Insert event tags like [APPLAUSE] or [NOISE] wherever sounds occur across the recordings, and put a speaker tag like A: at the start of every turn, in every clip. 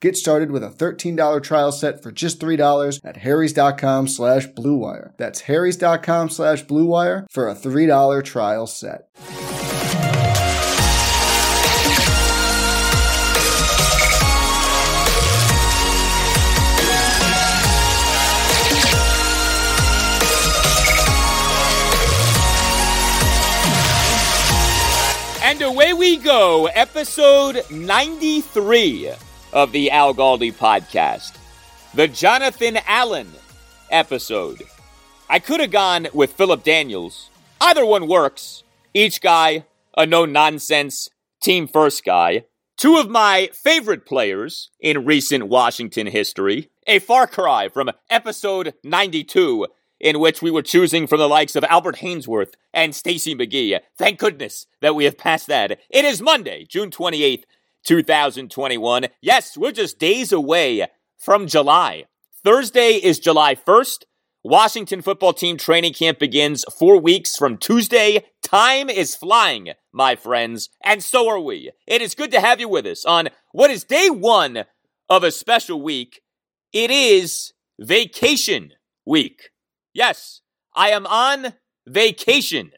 A: Get started with a $13 trial set for just $3 at harrys.com slash bluewire. That's harrys.com slash bluewire for a $3 trial set.
B: And away we go, episode 93 of the Al Galdi podcast. The Jonathan Allen episode. I could have gone with Phillip Daniels. Either one works. Each guy, a no nonsense, team first guy. Two of my favorite players in recent Washington history. A far cry from episode 92, in which we were choosing from the likes of Albert Haynesworth and Stacy McGee. Thank goodness that we have passed that. It is Monday, June 28th, 2021. Yes, we're just days away from July. Thursday is July 1st. Washington football team training camp begins four weeks from Tuesday. Time is flying, my friends, and so are we. It is good to have you with us on what is day one of a special week. It is vacation week. Yes, I am on vacation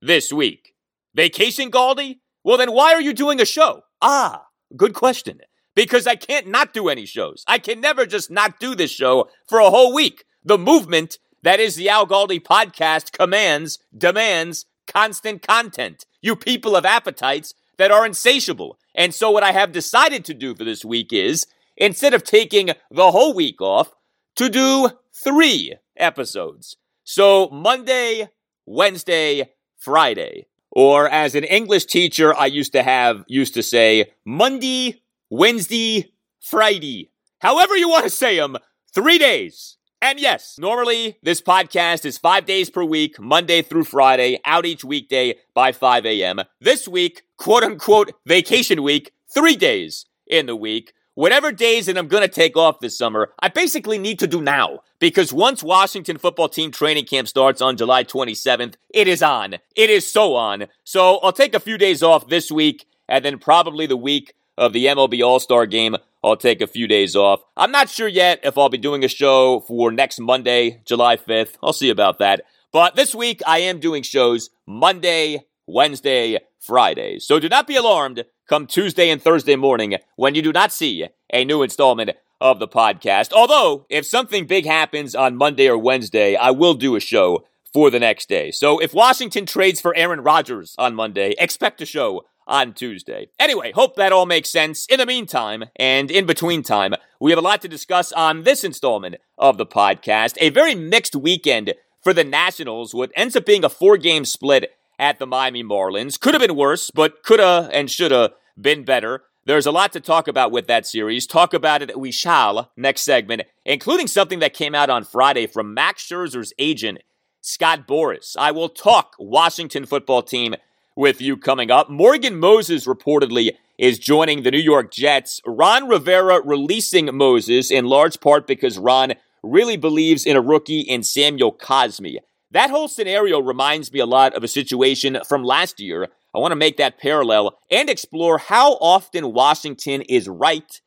B: this week. Vacation, Galdi? Well, then why are you doing a show? Ah, good question. Because I can't not do any shows. I can never just not do this show for a whole week. The movement that is the Al Galdi podcast commands, demands constant content. You people have appetites that are insatiable. And so what I have decided to do for this week is, instead of taking the whole week off, to do three episodes. So Monday, Wednesday, Friday. Or as an English teacher I used to have used to say, Monday, Wednesday, Friday. However you want to say them, three days. And yes, normally this podcast is five days per week, Monday through Friday, out each weekday by 5 a.m. This week, quote unquote, vacation week, three days in the week whatever days that I'm going to take off this summer, I basically need to do now. Because once Washington football team training camp starts on July 27th, it is on. It is so on. So I'll take a few days off this week, and then probably the week of the MLB All Star game, I'll take a few days off. I'm not sure yet if I'll be doing a show for next Monday, July 5th. I'll see about that. But this week, I am doing shows Monday, Wednesday, Friday. So do not be alarmed come Tuesday and Thursday morning when you do not see a new installment of the podcast. Although, if something big happens on Monday or Wednesday, I will do a show for the next day. So if Washington trades for Aaron Rodgers on Monday, expect a show on Tuesday. Anyway, hope that all makes sense. In the meantime, and in between time, we have a lot to discuss on this installment of the podcast. A very mixed weekend for the Nationals, what ends up being a four game split at the Miami Marlins. Could have been worse, but coulda and shoulda been better. There's a lot to talk about with that series. Talk about it we shall next segment, including something that came out on Friday from Max Scherzer's agent, Scott Boras. I will talk Washington football team with you coming up. Morgan Moses reportedly is joining the New York Jets. Ron Rivera releasing Moses in large part because Ron really believes in a rookie in Samuel Cosmi. That whole scenario reminds me a lot of a situation from last year. I want to make that parallel and explore how often Washington is right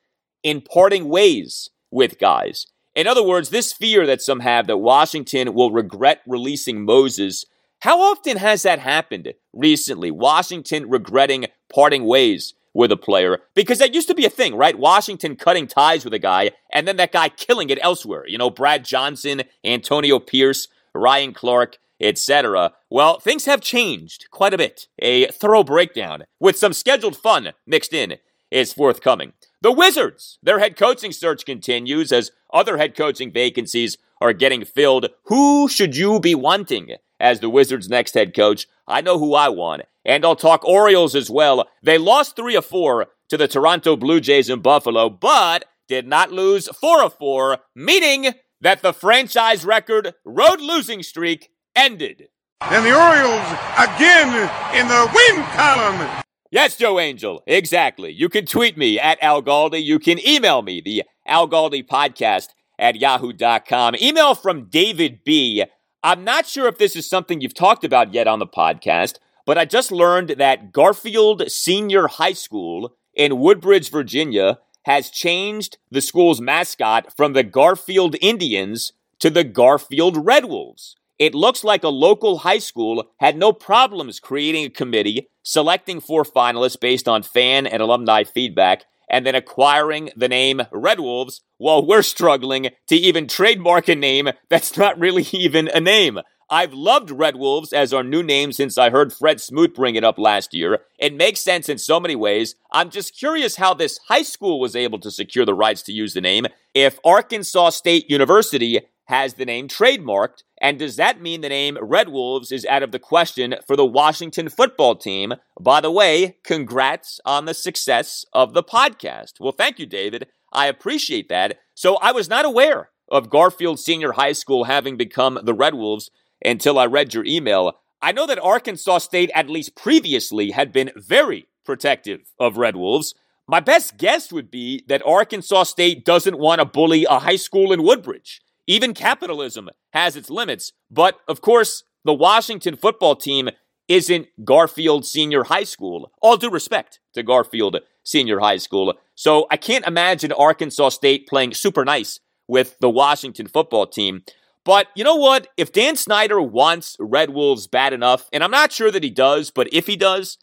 B: in parting ways with guys. In other words, this fear that some have that Washington will regret releasing Moses how often has that happened recently? Washington regretting parting ways with a player because that used to be a thing, right? Washington cutting ties with a guy and then that guy killing it elsewhere. You know, Brad Johnson, Antonio Pierce, Ryan Clark, etc. Well, things have changed quite a bit. A thorough breakdown with some scheduled fun mixed in is forthcoming. The Wizards, their head coaching search continues as other head coaching vacancies are getting filled. Who should you be wanting? as the Wizards' next head coach. I know who I want. And I'll talk Orioles as well. They lost 3 of 4 to the Toronto Blue Jays in Buffalo, but did not lose 4 of 4, meaning that the franchise record road losing streak ended.
C: And the Orioles again in the win column.
B: Yes, Joe Angel, exactly. You can tweet me at Al Galdi. You can email me, the Al Galdi podcast at yahoo.com. Email from David B. I'm not sure if this is something you've talked about yet on the podcast, but I just learned that Garfield Senior High School in Woodbridge, Virginia, has changed the school's mascot from the Garfield Indians to the Garfield Red Wolves. It looks like a local high school had no problems creating a committee, selecting four finalists based on fan and alumni feedback, and then acquiring the name Red Wolves while we're struggling to even trademark a name that's not really [LAUGHS] even a name. I've loved Red Wolves as our new name since I heard Fred Smoot bring it up last year. It makes sense in so many ways. I'm just curious how this high school was able to secure the rights to use the name if Arkansas State University has the name trademarked. And does that mean the name Red Wolves is out of the question for the Washington football team? By the way, congrats on the success of the podcast. Well, thank you, David. I appreciate that. So I was not aware of Garfield Senior High School having become the Red Wolves until I read your email. I know that Arkansas State, at least previously, had been very protective of Red Wolves. My best guess would be that Arkansas State doesn't want to bully a high school in Woodbridge. Even capitalism has its limits. But of course, the Washington football team isn't Garfield Senior High School. All due respect to Garfield Senior High School. So I can't imagine Arkansas State playing super nice with the Washington football team. But you know what? If Dan Snyder wants Red Wolves bad enough, and I'm not sure that he does, but if he does,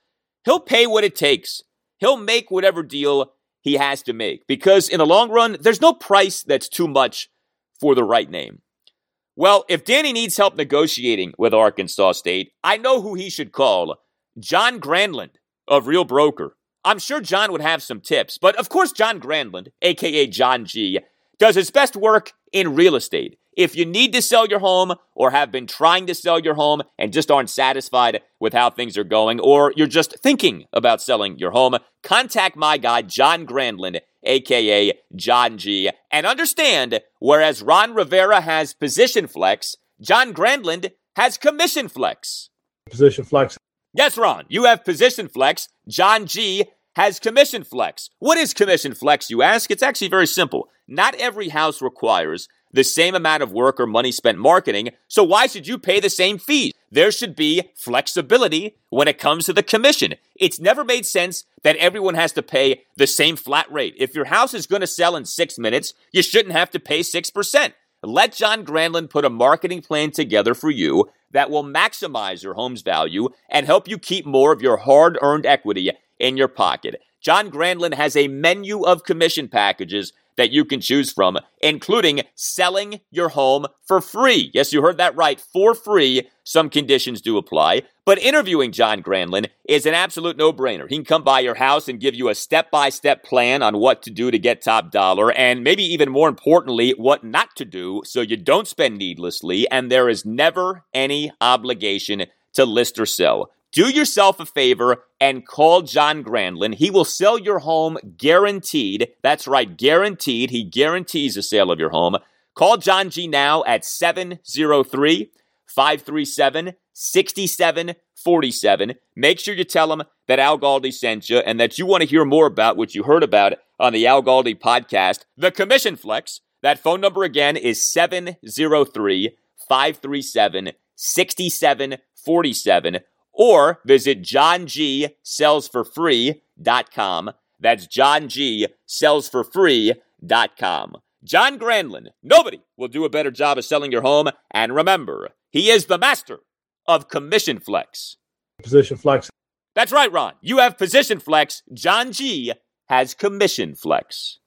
B: he'll pay what it takes. He'll make whatever deal he has to make because in the long run, there's no price that's too much for the right name? Well, if Danny needs help negotiating with Arkansas State, I know who he should call John Granlund of Real Broker. I'm sure John would have some tips, but of course, John Granlund, aka John G, does his best work in real estate. If you need to sell your home or have been trying to sell your home and just aren't satisfied with how things are going, or you're just thinking about selling your home, contact my guy, John Granlund, aka John G. And understand, whereas Ron Rivera has position flex, John Granlund has commission flex.
D: Position flex.
B: Yes, Ron, you have position flex. John G has commission flex. What is commission flex, you ask? It's actually very simple. Not every house requires the same amount of work or money spent marketing, so why should you pay the same fees? There should be flexibility when it comes to the commission. It's never made sense that everyone has to pay the same flat rate. If your house is going to sell in six minutes, you shouldn't have to pay 6%. Let John Granlund put a marketing plan together for you that will maximize your home's value and help you keep more of your hard earned equity in your pocket. John Granlund has a menu of commission packages that you can choose from, including selling your home for free. Yes, you heard that right, for free. Some conditions do apply. But interviewing John Granlund is an absolute no brainer. He can come by your house and give you a step by step plan on what to do to get top dollar, and maybe even more importantly, what not to do so you don't spend needlessly, and there is never any obligation to list or sell. Do yourself a favor and call John Granlund. He will sell your home guaranteed. That's right, guaranteed. He guarantees the sale of your home. Call John G now at 703 537 6747. Make sure you tell him that Al Galdi sent you and that you want to hear more about what you heard about on the Al Galdi podcast, the Commission Flex. That phone number again is 703 537 6747 or visit johngSellsForFree.com. That's johngSellsForFree.com. John Granlund, nobody will do a better job of selling your home. And remember, he is the master of commission flex.
D: Position flex.
B: That's right, Ron. You have position flex. John G has commission flex.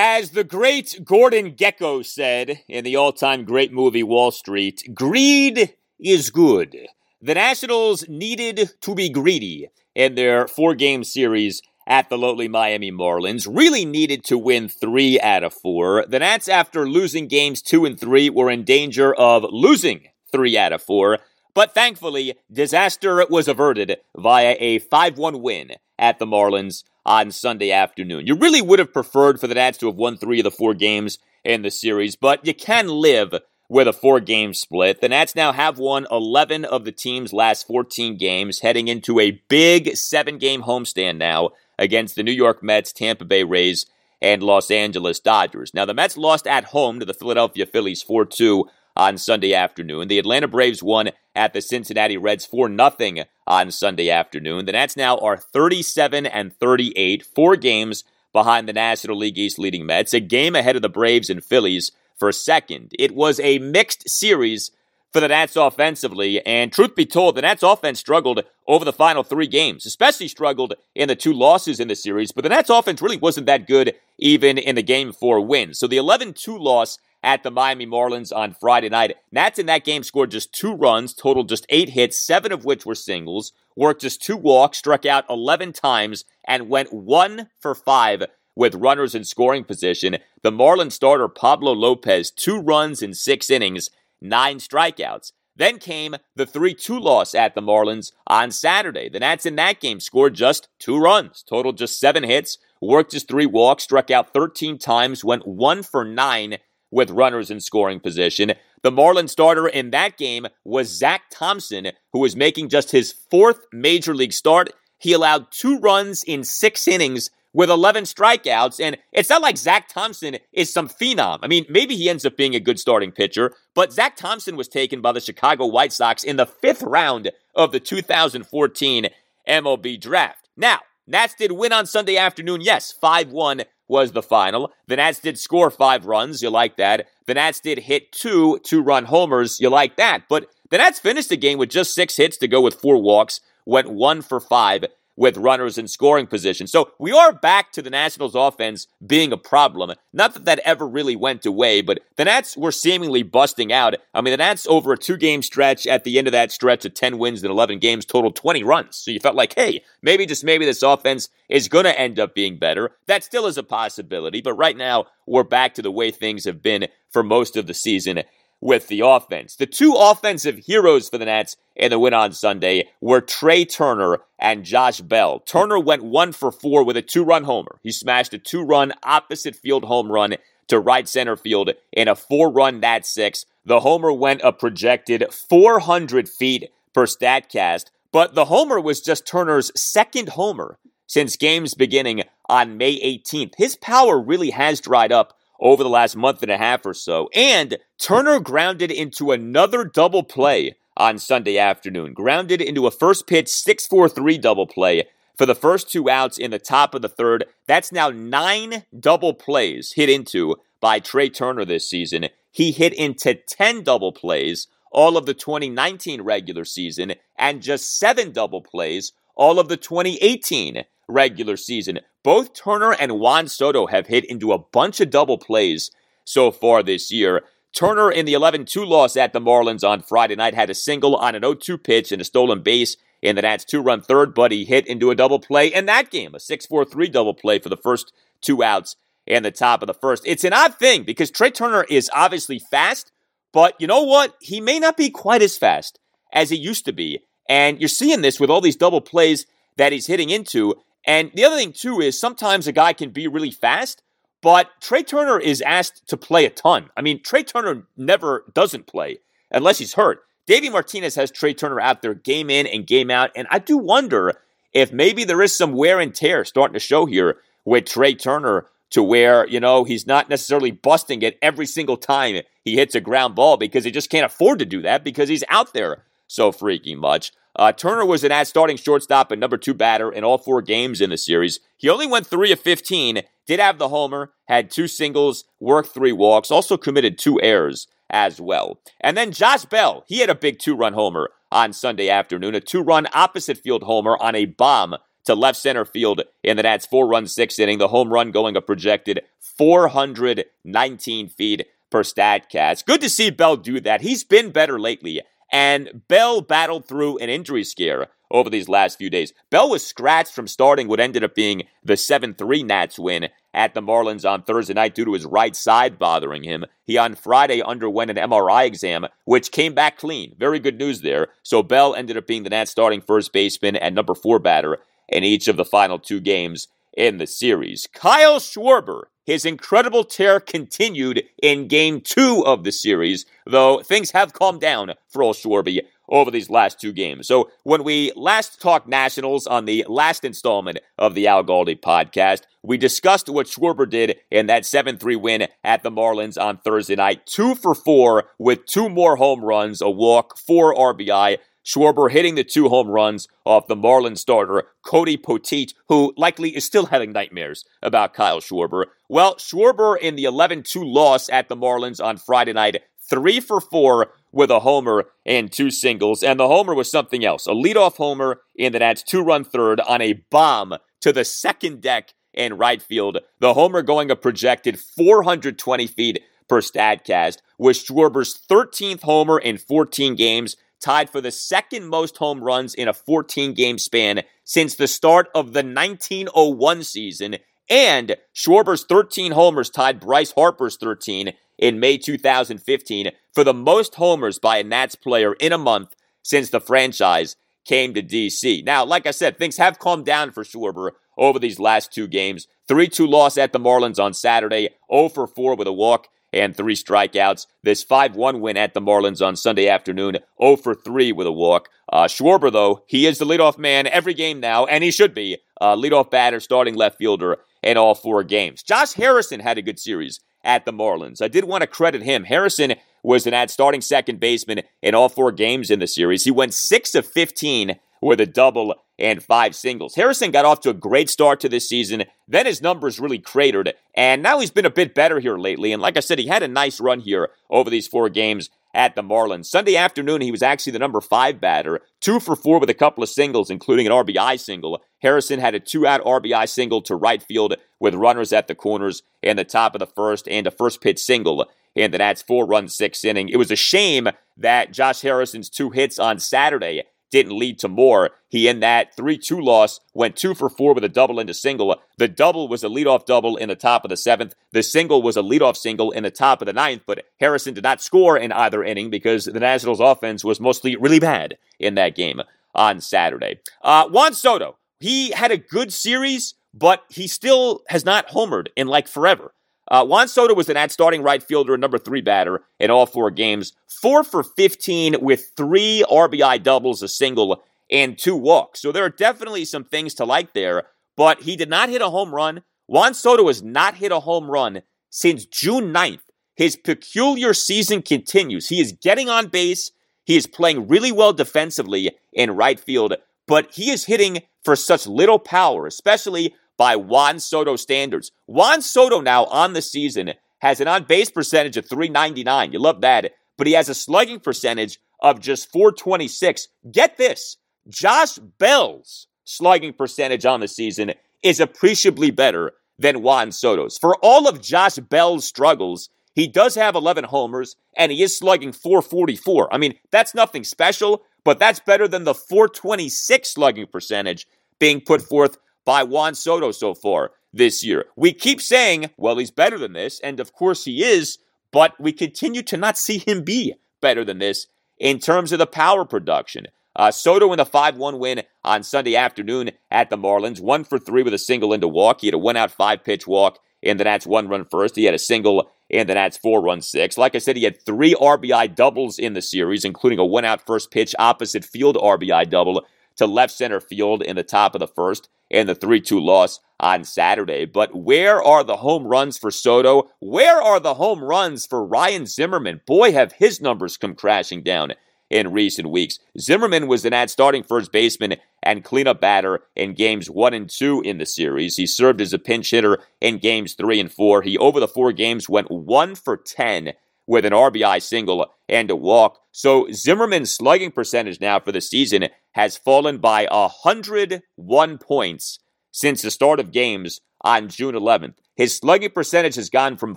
B: As the great Gordon Gekko said in the all time great movie Wall Street, greed is good. The Nationals needed to be greedy in their four game series at the lowly Miami Marlins. Really needed to win three out of four. The Nats, after losing games two and three, were in danger of losing three out of four. But thankfully, disaster was averted via a 5 1 win at the Marlins on Sunday afternoon. You really would have preferred for the Nats to have won three of the four games in the series, but you can live with a four game split. The Nats now have won 11 of the team's last 14 games, heading into a big seven game homestand now against the New York Mets, Tampa Bay Rays, and Los Angeles Dodgers. Now, the Mets lost at home to the Philadelphia Phillies 4 2 on Sunday afternoon. The Atlanta Braves won at the Cincinnati Reds 4 0 on Sunday afternoon. The Nats now are 37 and 38, four games behind the National League East leading Mets, a game ahead of the Braves and Phillies for second. It was a mixed series for the Nats offensively, and truth be told, the Nats offense struggled over the final three games, especially struggled in the two losses in the series, but the Nats offense really wasn't that good even in the game four win. So the 11 2 loss at the Miami Marlins on Friday night. Nats in that game scored just two runs, totaled just eight hits, seven of which were singles, worked just two walks, struck out 11 times, and went one for five with runners in scoring position. The Marlins starter Pablo Lopez, two runs in six innings, nine strikeouts. Then came the 3 2 loss at the Marlins on Saturday. The Nats in that game scored just two runs, totaled just seven hits, worked just three walks, struck out 13 times, went one for nine with runners in scoring position. The Marlins starter in that game was Zach Thompson, who was making just his fourth major league start. He allowed two runs in six innings with 11 strikeouts. And it's not like Zach Thompson is some phenom. I mean, maybe he ends up being a good starting pitcher, but Zach Thompson was taken by the Chicago White Sox in the fifth round of the 2014 MLB draft. Now, Nats did win on Sunday afternoon, yes, 5 1 was the final. The Nats did score five runs. You like that. The Nats did hit two two run homers. You like that. But the Nats finished the game with just six hits to go with four walks, went one for five with runners in scoring position. So we are back to the Nationals offense being a problem. Not that that ever really went away, but the Nats were seemingly busting out. I mean, the Nats over a two game stretch at the end of that stretch of 10 wins in 11 games totaled 20 runs. So you felt like, hey, maybe just maybe this offense is going to end up being better. That still is a possibility, but right now we're back to the way things have been for most of the season with the offense. The two offensive heroes for the Nats in the win on Sunday were Trea Turner and Josh Bell. Turner went one for four with a two run homer. He smashed a two run opposite field home run to right center field in a four run Nat six. The homer went a projected 400 feet per StatCast, but the homer was just Turner's second homer since games beginning on May 18th. His power really has dried up over the last month and a half or so. And Turner grounded into another double play on Sunday afternoon, grounded into a first pitch 6 4 3 double play for the first two outs in the top of the third. That's now nine double plays hit into by Trea Turner this season. He hit into 10 double plays all of the 2019 regular season and just seven double plays all of the 2018 regular season. Both Turner and Juan Soto have hit into a bunch of double plays so far this year. Turner in the 11 2 loss at the Marlins on Friday night had a single on an 0 2 pitch and a stolen base in the Nats two run third, but he hit into a double play in that game, a 6 4 3 double play for the first two outs in the top of the first. It's an odd thing because Trea Turner is obviously fast, but you know what? He may not be quite as fast as he used to be. And you're seeing this with all these double plays that he's hitting into. And the other thing, too, is sometimes a guy can be really fast, but Trea Turner is asked to play a ton. I mean, Trea Turner never doesn't play unless he's hurt. Davey Martinez has Trea Turner out there game in and game out. And I do wonder if maybe there is some wear and tear starting to show here with Trea Turner to where, you know, he's not necessarily busting it every single time he hits a ground ball because he just can't afford to do that because he's out there so freaking much. Uh, Turner was an at starting shortstop and number two batter in all four games in the series. He only went three of 15, did have the homer, had two singles, worked three walks, also committed two errors as well. And then Josh Bell, he had a big two run homer on Sunday afternoon, a two run opposite field homer on a bomb to left center field in the Nats four run sixth inning. The home run going a projected 419 feet per Statcast. Good to see Bell do that. He's been better lately. And Bell battled through an injury scare over these last few days. Bell was scratched from starting what ended up being the 7 3 Nats win at the Marlins on Thursday night due to his right side bothering him. He on Friday underwent an MRI exam, which came back clean. Very good news there. So Bell ended up being the Nats starting first baseman and number four batter in each of the final two games in the series. Kyle Schwarber his incredible tear continued in game two of the series, though things have calmed down for old Schwarby over these last two games. So when we last talked Nationals on the last installment of the Al Galdi podcast, we discussed what Schwarber did in that 7-3 win at the Marlins on Thursday night. Two for four with two more home runs, a walk, four RBI. Schwarber hitting the two home runs off the Marlins starter, Cody Poteet, who likely is still having nightmares about Kyle Schwarber. Well, Schwarber in the 11 2 loss at the Marlins on Friday night, three for four with a homer and two singles. And the homer was something else a leadoff homer in the Nats two run third on a bomb to the second deck in right field. The homer going a projected 420 feet per Statcast was Schwarber's 13th homer in 14 games tied for the second most home runs in a 14 game span since the start of the 1901 season. And Schwarber's 13 homers tied Bryce Harper's 13 in May 2015 for the most homers by a Nats player in a month since the franchise came to DC. Now, like I said, things have calmed down for Schwarber over these last two games. 3 2 loss at the Marlins on Saturday, 0 for 4 with a walk and three strikeouts. This 5 1 win at the Marlins on Sunday afternoon, 0 for 3 with a walk. Uh, Schwarber, though, he is the leadoff man every game now, and he should be. Uh, leadoff batter, starting left fielder in all four games. Josh Harrison had a good series at the Marlins. I did want to credit him. Harrison was an ad starting second baseman in all four games in the series. He went 6 of 15 with a double and five singles. Harrison got off to a great start to this season. Then his numbers really cratered, and now he's been a bit better here lately. And like I said, he had a nice run here over these four games at the Marlins. Sunday afternoon, he was actually the number five batter, two for four with a couple of singles, including an RBI single. Harrison had a two out RBI single to right field with runners at the corners in the top of the first and a first pitch single in the Nats four run sixth inning. It was a shame that Josh Harrison's two hits on Saturday didn't lead to more. He, in that 3 2 loss, went two for four with a double and a single. The double was a leadoff double in the top of the seventh. The single was a leadoff single in the top of the ninth, but Harrison did not score in either inning because the Nationals' offense was mostly really bad in that game on Saturday. Uh, Juan Soto, he had a good series, but he still has not homered in like forever. Uh, Juan Soto was an at starting right fielder and number three batter in all four games. Four for 15 with three RBI doubles, a single, and two walks. So there are definitely some things to like there, but he did not hit a home run. Juan Soto has not hit a home run since June 9th. His peculiar season continues. He is getting on base. He is playing really well defensively in right field, but he is hitting for such little power, especially by Juan Soto standards. Juan Soto now on the season has an on base percentage of 399. You love that. But he has a slugging percentage of just 426. Get this Josh Bell's slugging percentage on the season is appreciably better than Juan Soto's. For all of Josh Bell's struggles, he does have 11 homers and he is slugging 444. I mean, that's nothing special, but that's better than the 426 slugging percentage being put forth by Juan Soto so far this year. We keep saying, well, he's better than this, and of course he is, but we continue to not see him be better than this in terms of the power production. Uh, Soto in the 5 1 win on Sunday afternoon at the Marlins, one for three with a single into walk. He had a one out five pitch walk in the Nats one run first. He had a single in the Nats four run six. Like I said, he had three RBI doubles in the series, including a one out first pitch opposite field RBI double to left center field in the top of the first and the 3 2 loss on Saturday. But where are the home runs for Soto? Where are the home runs for Ryan Zimmerman? Boy, have his numbers come crashing down in recent weeks. Zimmerman was the Nats starting first baseman and cleanup batter in games one and two in the series. He served as a pinch hitter in games three and four. He, over the four games, went one for 10 with an RBI single and a walk. So Zimmerman's slugging percentage now for the season has fallen by 101 points since the start of games on June 11th. His slugging percentage has gone from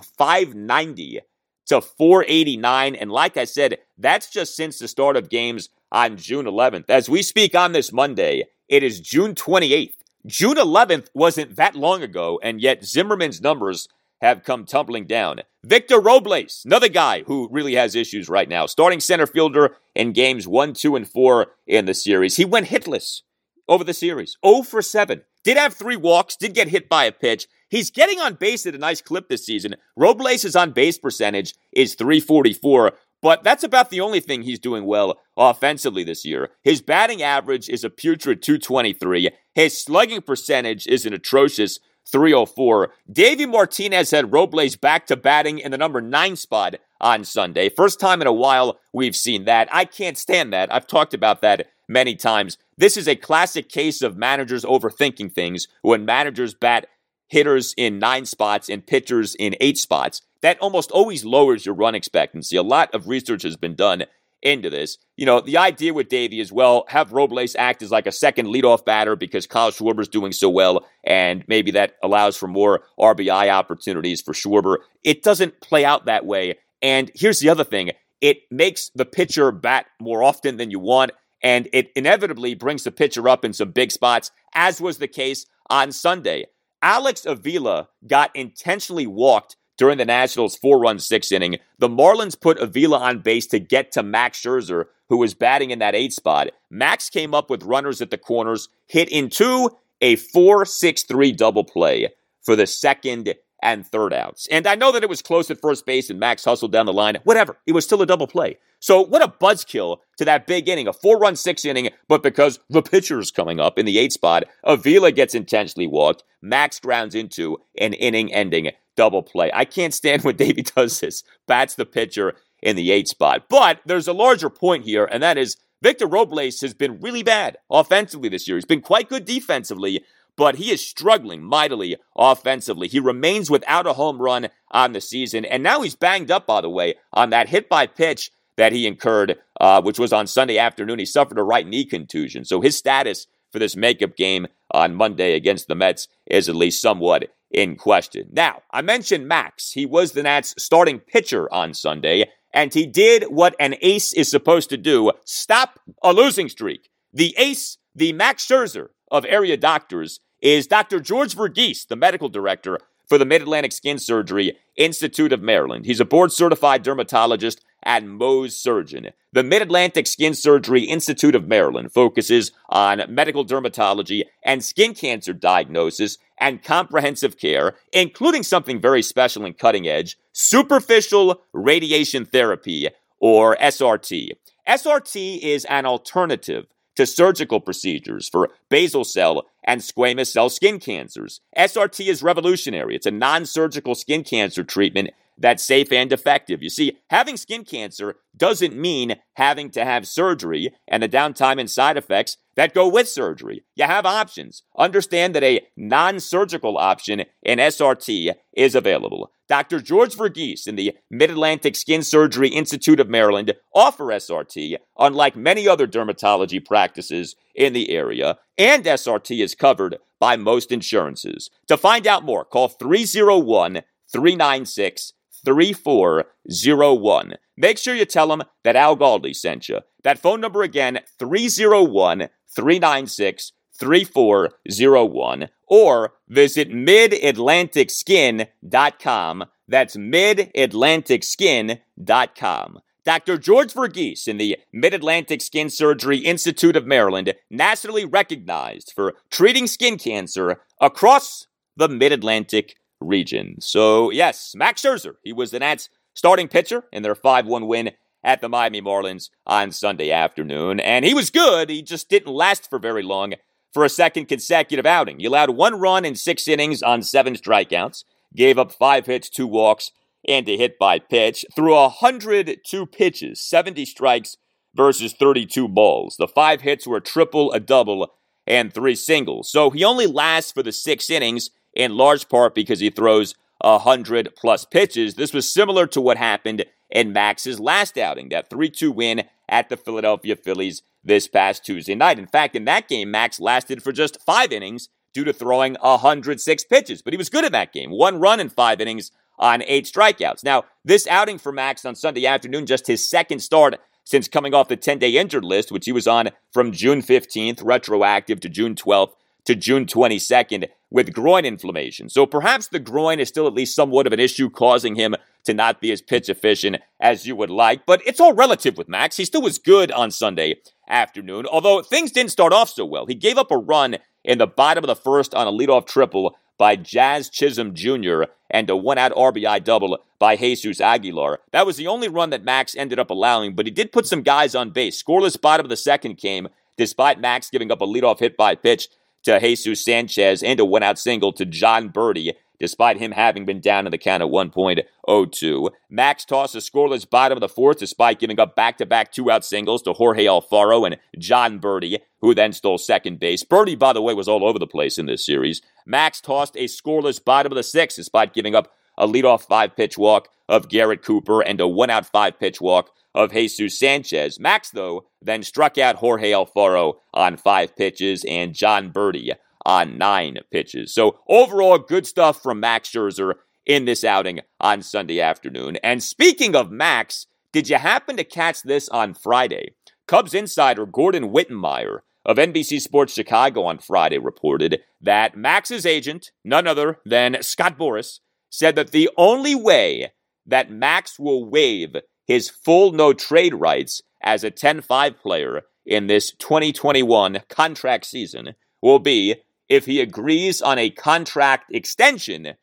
B: 590 to 489. And like I said, that's just since the start of games on June 11th. As we speak on this Monday, it is June 28th. June 11th wasn't that long ago, and yet Zimmerman's numbers have come tumbling down. Victor Robles, another guy who really has issues right now, starting center fielder in games 1, 2, and 4 in the series. He went hitless over the series 0 for 7. Did have three walks, did get hit by a pitch. He's getting on base at a nice clip this season. Robles' on base percentage is 344, but that's about the only thing he's doing well offensively this year. His batting average is a putrid 223. His slugging percentage is an atrocious 304. Davey Martinez had Robles back to batting in the number nine spot on Sunday. First time in a while we've seen that. I can't stand that. I've talked about that many times. This is a classic case of managers overthinking things when managers bat hitters in nine spots and pitchers in eight spots. That almost always lowers your run expectancy. A lot of research has been done into this. You know, the idea with Davey is well, have Robles act as like a second leadoff batter because Kyle Schwarber's doing so well, and maybe that allows for more RBI opportunities for Schwarber. It doesn't play out that way. And here's the other thing it makes the pitcher bat more often than you want, and it inevitably brings the pitcher up in some big spots, as was the case on Sunday. Alex Avila got intentionally walked during the Nationals' four run six inning, the Marlins put Avila on base to get to Max Scherzer, who was batting in that eight spot. Max came up with runners at the corners, hit into a 4 6 3 double play for the second and third outs. And I know that it was close at first base and Max hustled down the line. Whatever. It was still a double play. So what a buzzkill to that big inning, a four run six inning, but because the pitcher is coming up in the eight spot, Avila gets intentionally walked. Max grounds into an inning ending double play. I can't stand [LAUGHS] when Davey does this, bats the pitcher in the eight spot. But there's a larger point here, and that is Victor Robles has been really bad offensively this year. He's been quite good defensively, but he is struggling mightily offensively. He remains without a home run on the season, and now he's banged up, by the way, on that hit by pitch that he incurred, uh, which was on Sunday afternoon. He suffered a right knee contusion. So his status for this makeup game on Monday against the Mets is at least somewhat in question. Now, I mentioned Max. He was the Nats starting pitcher on Sunday, and he did what an ace is supposed to do stop a losing streak. The ace, the Max Scherzer of area doctors, is Dr. George Verghese, the medical director for the Mid Atlantic Skin Surgery Institute of Maryland. He's a board certified dermatologist and Mohs surgeon. The Mid Atlantic Skin Surgery Institute of Maryland focuses on medical dermatology and skin cancer diagnosis and comprehensive care, including something very special and cutting edge superficial radiation therapy, or SRT. SRT is an alternative to surgical procedures for basal cell and squamous cell skin cancers. SRT is revolutionary. It's a non surgical skin cancer treatment that's safe and effective. You see, having skin cancer doesn't mean having to have surgery and the downtime and side effects that go with surgery. You have options. Understand that a non surgical option in SRT is available. Dr. George Verghese in the Mid Atlantic Skin Surgery Institute of Maryland offer SRT, unlike many other dermatology practices in the area, and SRT is covered by most insurances. To find out more, call 301 396 3401. Make sure you tell them that Al Galdi sent you. That phone number again, 301 396 3401 or visit midatlanticskin.com. That's midatlanticskin.com. Dr. George Verghese in the Mid Atlantic Skin Surgery Institute of Maryland, nationally recognized for treating skin cancer across the Mid Atlantic region. So, yes, Max Scherzer, he was the Nats' starting pitcher in their 5 1 win at the Miami Marlins on Sunday afternoon. And he was good, he just didn't last for very long for a second consecutive outing. He allowed one run in six innings on seven strikeouts, gave up five hits, two walks, and a hit by pitch, threw 102 pitches, 70 strikes versus 32 balls. The five hits were a triple, a double, and three singles. So he only lasts for the six innings in large part because he throws 100 plus pitches. This was similar to what happened in Max's last outing, that 3 2 win at the Philadelphia Phillies this past Tuesday night. In fact, in that game, Max lasted for just five innings due to throwing 106 pitches, but he was good in that game. One run in five innings on eight strikeouts. Now, this outing for Max on Sunday afternoon, just his second start since coming off the 10 day injured list, which he was on from June 15th, retroactive to June 12th to June 22nd with groin inflammation. So perhaps the groin is still at least somewhat of an issue causing him to not be as pitch efficient as you would like, but it's all relative with Max. He still was good on Sunday afternoon, although things didn't start off so well. He gave up a run in the bottom of the first on a leadoff triple by Jazz Chisholm Jr. and a one out RBI double by Jesus Aguilar. That was the only run that Max ended up allowing, but he did put some guys on base. Scoreless bottom of the second came despite Max giving up a leadoff hit by pitch to Jesus Sanchez and a one out single to Jon Berti, despite him having been down in the count at 1.02. Max tossed a scoreless bottom of the fourth despite giving up back to back two out singles to Jorge Alfaro and Jon Berti, who then stole second base. Berti, by the way, was all over the place in this series. Max tossed a scoreless bottom of the sixth despite giving up a leadoff five pitch walk of Garrett Cooper and a one out five pitch walk of Jesus Sanchez. Max, though, then struck out Jorge Alfaro on five pitches and Jon Berti on nine pitches. So overall, good stuff from Max Scherzer in this outing on Sunday afternoon. And speaking of Max, did you happen to catch this on Friday? Cubs insider Gordon Wittenmyer of NBC Sports Chicago on Friday reported that Max's agent, none other than Scott Boras, said that the only way that Max will waive his full no trade rights as a 10 5 player in this 2021 contract season will be if he agrees on a contract extension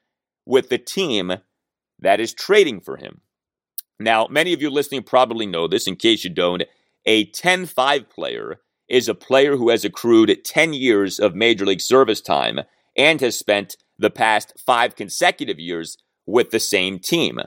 B: with the team that is trading for him. Now, many of you listening probably know this. In case you don't, a 10 5 player is a player who has accrued 10 years of Major League service time and has spent the past five consecutive years with the same team.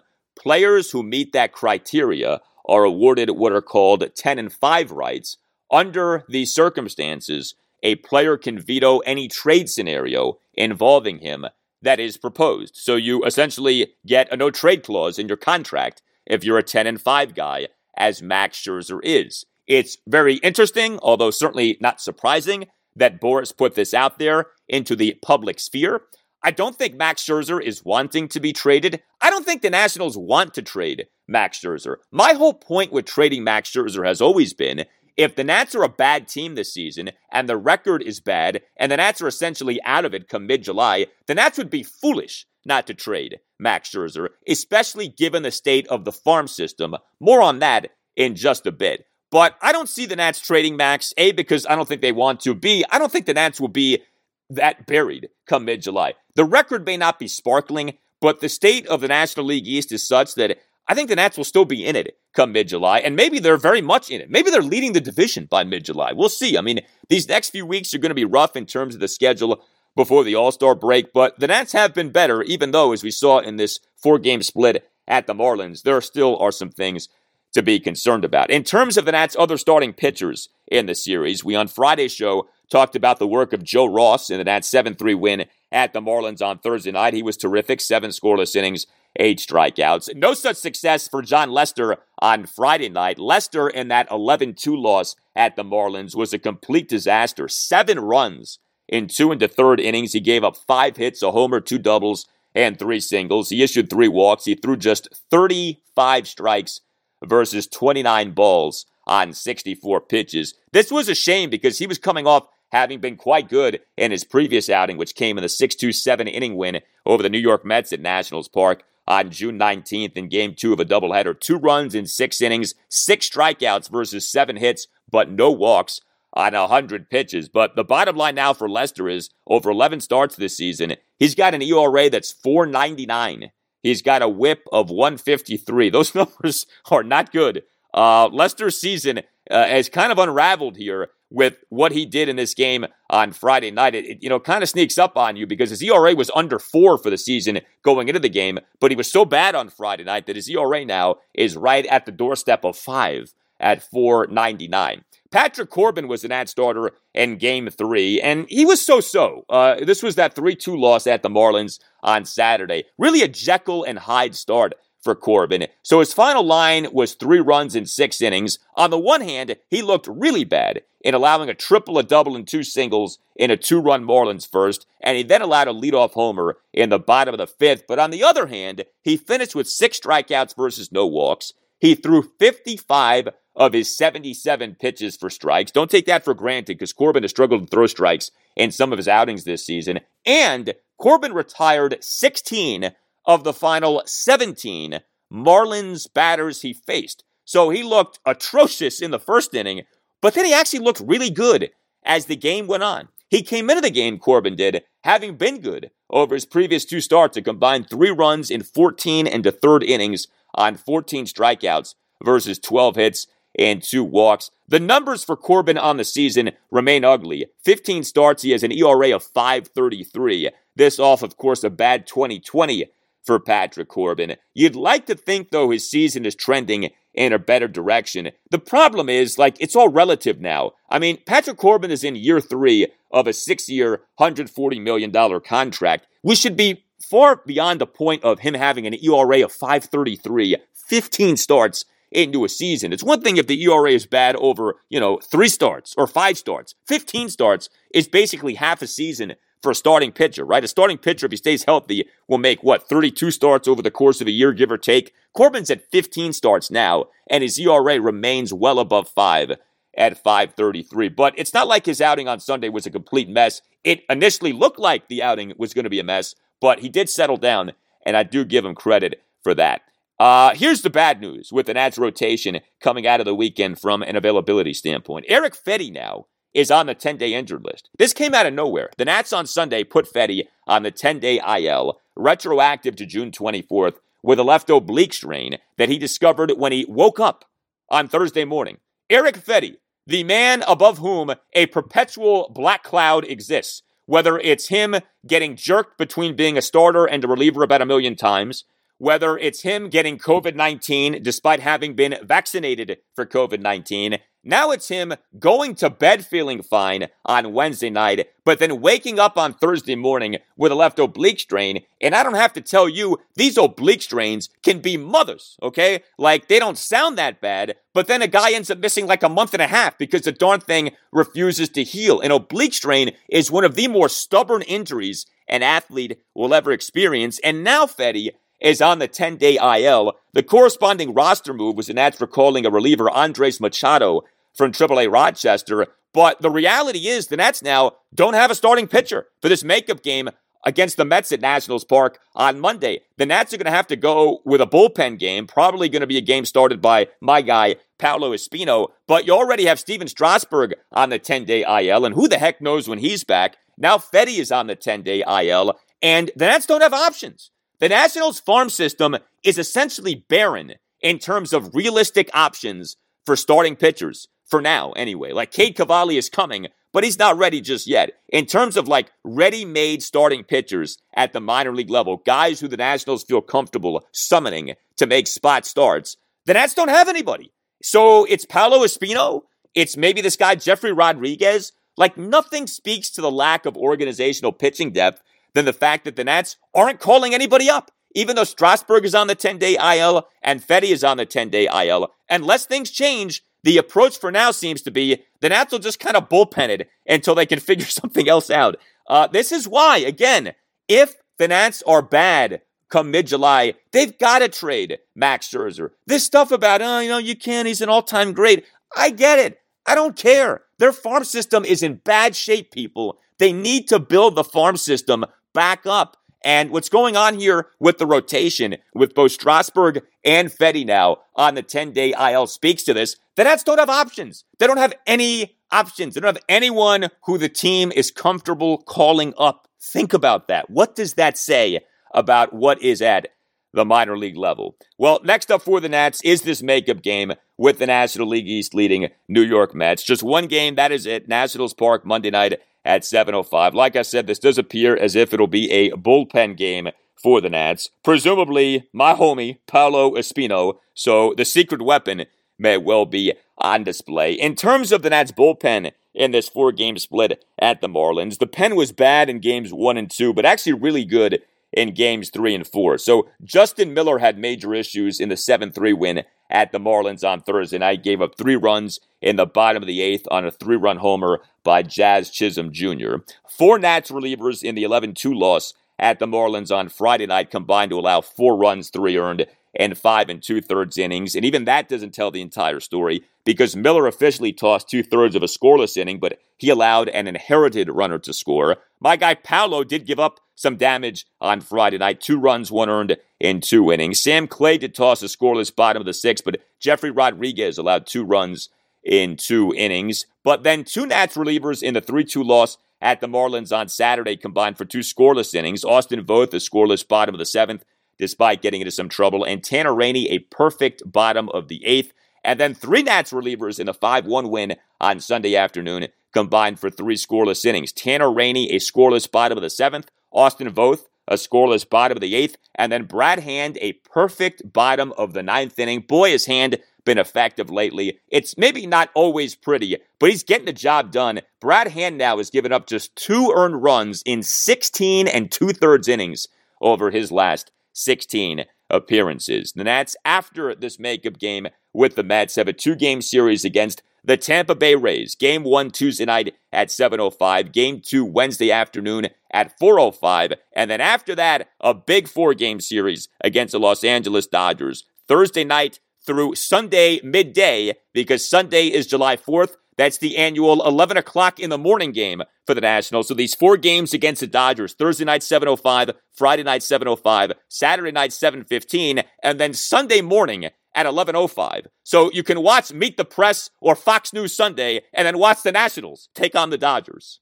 B: Players who meet that criteria are awarded what are called 10 and 5 rights. Under these circumstances, a player can veto any trade scenario involving him that is proposed. So you essentially get a no trade clause in your contract if you're a 10 and 5 guy, as Max Scherzer is. It's very interesting, although certainly not surprising, that Boras put this out there into the public sphere. I don't think Max Scherzer is wanting to be traded. I don't think the Nationals want to trade Max Scherzer. My whole point with trading Max Scherzer has always been if the Nats are a bad team this season and the record is bad and the Nats are essentially out of it come mid July, the Nats would be foolish not to trade Max Scherzer, especially given the state of the farm system. More on that in just a bit. But I don't see the Nats trading Max, A, because I don't think they want to. B, I don't think the Nats will be that buried come mid July. The record may not be sparkling, but the state of the National League East is such that I think the Nats will still be in it come mid July, and maybe they're very much in it. Maybe they're leading the division by mid July. We'll see. I mean, these next few weeks are going to be rough in terms of the schedule before the All Star break, but the Nats have been better, even though, as we saw in this four game split at the Marlins, there still are some things to be concerned about. In terms of the Nats' other starting pitchers in the series, we on Friday's show talked about the work of Joe Ross in that 7 3 win at the Marlins on Thursday night. He was terrific, seven scoreless innings, eight strikeouts. No such success for Jon Lester on Friday night. Lester in that 11 2 loss at the Marlins was a complete disaster. Seven runs in two and the third innings. He gave up five hits, a homer, two doubles, and three singles. He issued three walks. He threw just 35 strikes versus 29 balls on 64 pitches. This was a shame because he was coming off having been quite good in his previous outing, which came in the 6 2 7 inning win over the New York Mets at Nationals Park on June 19th in game two of a doubleheader. Two runs in six innings, six strikeouts versus seven hits, but no walks on 100 pitches. But the bottom line now for Lester is over 11 starts this season, he's got an ERA that's 499. He's got a whip of 153. Those [LAUGHS] numbers are not good. Uh, Lester's season uh, has kind of unraveled here with what he did in this game on Friday night. It, it you know kind of sneaks up on you because his ERA was under four for the season going into the game, but he was so bad on Friday night that his ERA now is right at the doorstep of five at 499. Patrick Corbin was an ad starter in game three, and he was so so. Uh, this was that 3 2 loss at the Marlins on Saturday. Really a Jekyll and Hyde start for Corbin. So his final line was three runs in six innings. On the one hand, he looked really bad in allowing a triple, a double, and two singles in a two run Marlins first, and he then allowed a leadoff homer in the bottom of the fifth. But on the other hand, he finished with six strikeouts versus no walks. He threw 55 of his 77 pitches for strikes. Don't take that for granted because Corbin has struggled to throw strikes in some of his outings this season. And Corbin retired 16 of the final 17 Marlins batters he faced. So he looked atrocious in the first inning, but then he actually looked really good as the game went on. He came into the game, Corbin did, having been good over his previous two starts, a combined three runs in 14 and a third innings on 14 strikeouts versus 12 hits and two walks. The numbers for Corbin on the season remain ugly. 15 starts, he has an ERA of 533. This off, of course, a bad 2020 for Patrick Corbin. You'd like to think, though, his season is trending in a better direction. The problem is, like, it's all relative now. I mean, Patrick Corbin is in year three of a six year, $140 million contract. We should be far beyond the point of him having an ERA of 533, 15 starts into a season. It's one thing if the ERA is bad over, you know, three starts or five starts. 15 starts is basically half a season for a starting pitcher, right? A starting pitcher, if he stays healthy, will make what, 32 starts over the course of a year, give or take. Corbin's at 15 starts now, and his ERA remains well above five at 533. But it's not like his outing on Sunday was a complete mess. It initially looked like the outing was going to be a mess, but he did settle down, and I do give him credit for that. Uh, here's the bad news with the Nats rotation coming out of the weekend from an availability standpoint. Erick Fedde now is on the 10 day injured list. This came out of nowhere. The Nats on Sunday put Fedde on the 10 day IL, retroactive to June 24th, with a left oblique strain that he discovered when he woke up on Thursday morning. Erick Fedde, the man above whom a perpetual black cloud exists, whether it's him getting jerked between being a starter and a reliever about a million times, whether it's him getting COVID 19 despite having been vaccinated for COVID 19. Now it's him going to bed feeling fine on Wednesday night, but then waking up on Thursday morning with a left oblique strain. And I don't have to tell you, these oblique strains can be mothers, okay? Like they don't sound that bad, but then a guy ends up missing like a month and a half because the darn thing refuses to heal. An oblique strain is one of the more stubborn injuries an athlete will ever experience. And now, Fedde, is on the 10 day IL. The corresponding roster move was the Nats recalling a reliever, Andres Machado, from AAA Rochester. But the reality is the Nats now don't have a starting pitcher for this makeup game against the Mets at Nationals Park on Monday. The Nats are going to have to go with a bullpen game, probably going to be a game started by my guy, Paolo Espino. But you already have Stephen Strasburg on the 10 day IL, and who the heck knows when he's back? Now Fedde is on the 10 day IL, and the Nats don't have options. The Nationals farm system is essentially barren in terms of realistic options for starting pitchers for now, anyway. Like Cade Cavalli is coming, but he's not ready just yet. In terms of like ready made starting pitchers at the minor league level, guys who the Nationals feel comfortable summoning to make spot starts, The Nats don't have anybody. So it's Paolo Espino. It's maybe this guy, Jefry Rodriguez. Like nothing speaks to the lack of organizational pitching depth than the fact that the Nats aren't calling anybody up. Even though Strasburg is on the 10 day IL and Fedde is on the 10 day IL, unless things change, the approach for now seems to be the Nats will just kind of bullpen it until they can [LAUGHS] figure something else out. Uh, this is why, again, if the Nats are bad come mid July, they've got to trade Max Scherzer. This stuff about, oh, you know, you can't, he's an all time great. I get it. I don't care. Their farm system is in bad shape, people. They need to build the farm system back up. And what's going on here with the rotation, with both Strasburg and Fedde now on the 10 day IL speaks to this. The Nats don't have options. They don't have any options. They don't have anyone who the team is comfortable calling up. Think about that. What does that say about what is at the minor league level? Well, next up for the Nats is this makeup game with the National League East leading New York Mets. Just one game, that is it. Nationals Park Monday night at 7.05. Like I said, this does appear as if it'll be a bullpen game for the Nats. Presumably, my homie, Paolo Espino. So the secret weapon may well be on display. In terms of the Nats bullpen in this four game split at the Marlins, the pen was bad in games one and two, but actually really good in games three and four. So Justin Miller had major issues in the 7 3 win at the Marlins on Thursday night, gave up three runs in the bottom of the eighth on a three run homer by Jazz Chisholm Jr. Four Nats relievers in the 11 2 loss at the Marlins on Friday night combined to allow four runs, three earned, and five and two thirds innings. And even that doesn't tell the entire story because Miller officially tossed two thirds of a scoreless inning, but he allowed an inherited runner to score. My guy Paolo did give up some damage on Friday night. Two runs, one earned in two innings. Sam Clay did toss a scoreless bottom of the sixth, but Jefry Rodriguez allowed two runs in two innings. But then two Nats relievers in the 3 2 loss at the Marlins on Saturday combined for two scoreless innings. Austin Voth, a scoreless bottom of the seventh, despite getting into some trouble, and Tanner Rainey, a perfect bottom of the eighth. And then three Nats relievers in the 5 1 win on Sunday afternoon combined for three scoreless innings. Tanner Rainey, a scoreless bottom of the seventh. Austin Voth, a scoreless bottom of the eighth. And then Brad Hand, a perfect bottom of the ninth inning. Boy, his hand been effective lately. It's maybe not always pretty, but he's getting the job done. Brad Hand now has given up just two earned runs in 16 and two thirds innings over his last 16 appearances. The Nats, after this makeup game with the Mets, have a two game series against the Tampa Bay Rays. Game one Tuesday night at 7.05. Game two Wednesday afternoon at 4.05. And then after that, a big four game series against the Los Angeles Dodgers. Thursday night through Sunday midday because Sunday is July 4th. That's the annual 11 o'clock in the morning game for the Nationals. So these four games against the Dodgers, Thursday night 7.05, Friday night 7.05, Saturday night 7.15, and then Sunday morning at 11.05. So you can watch Meet the Press or Fox News Sunday and then watch the Nationals take on the Dodgers.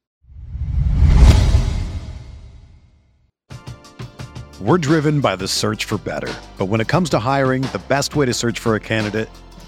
E: We're driven by the search for better. But when it comes to hiring, the best way to search for a candidate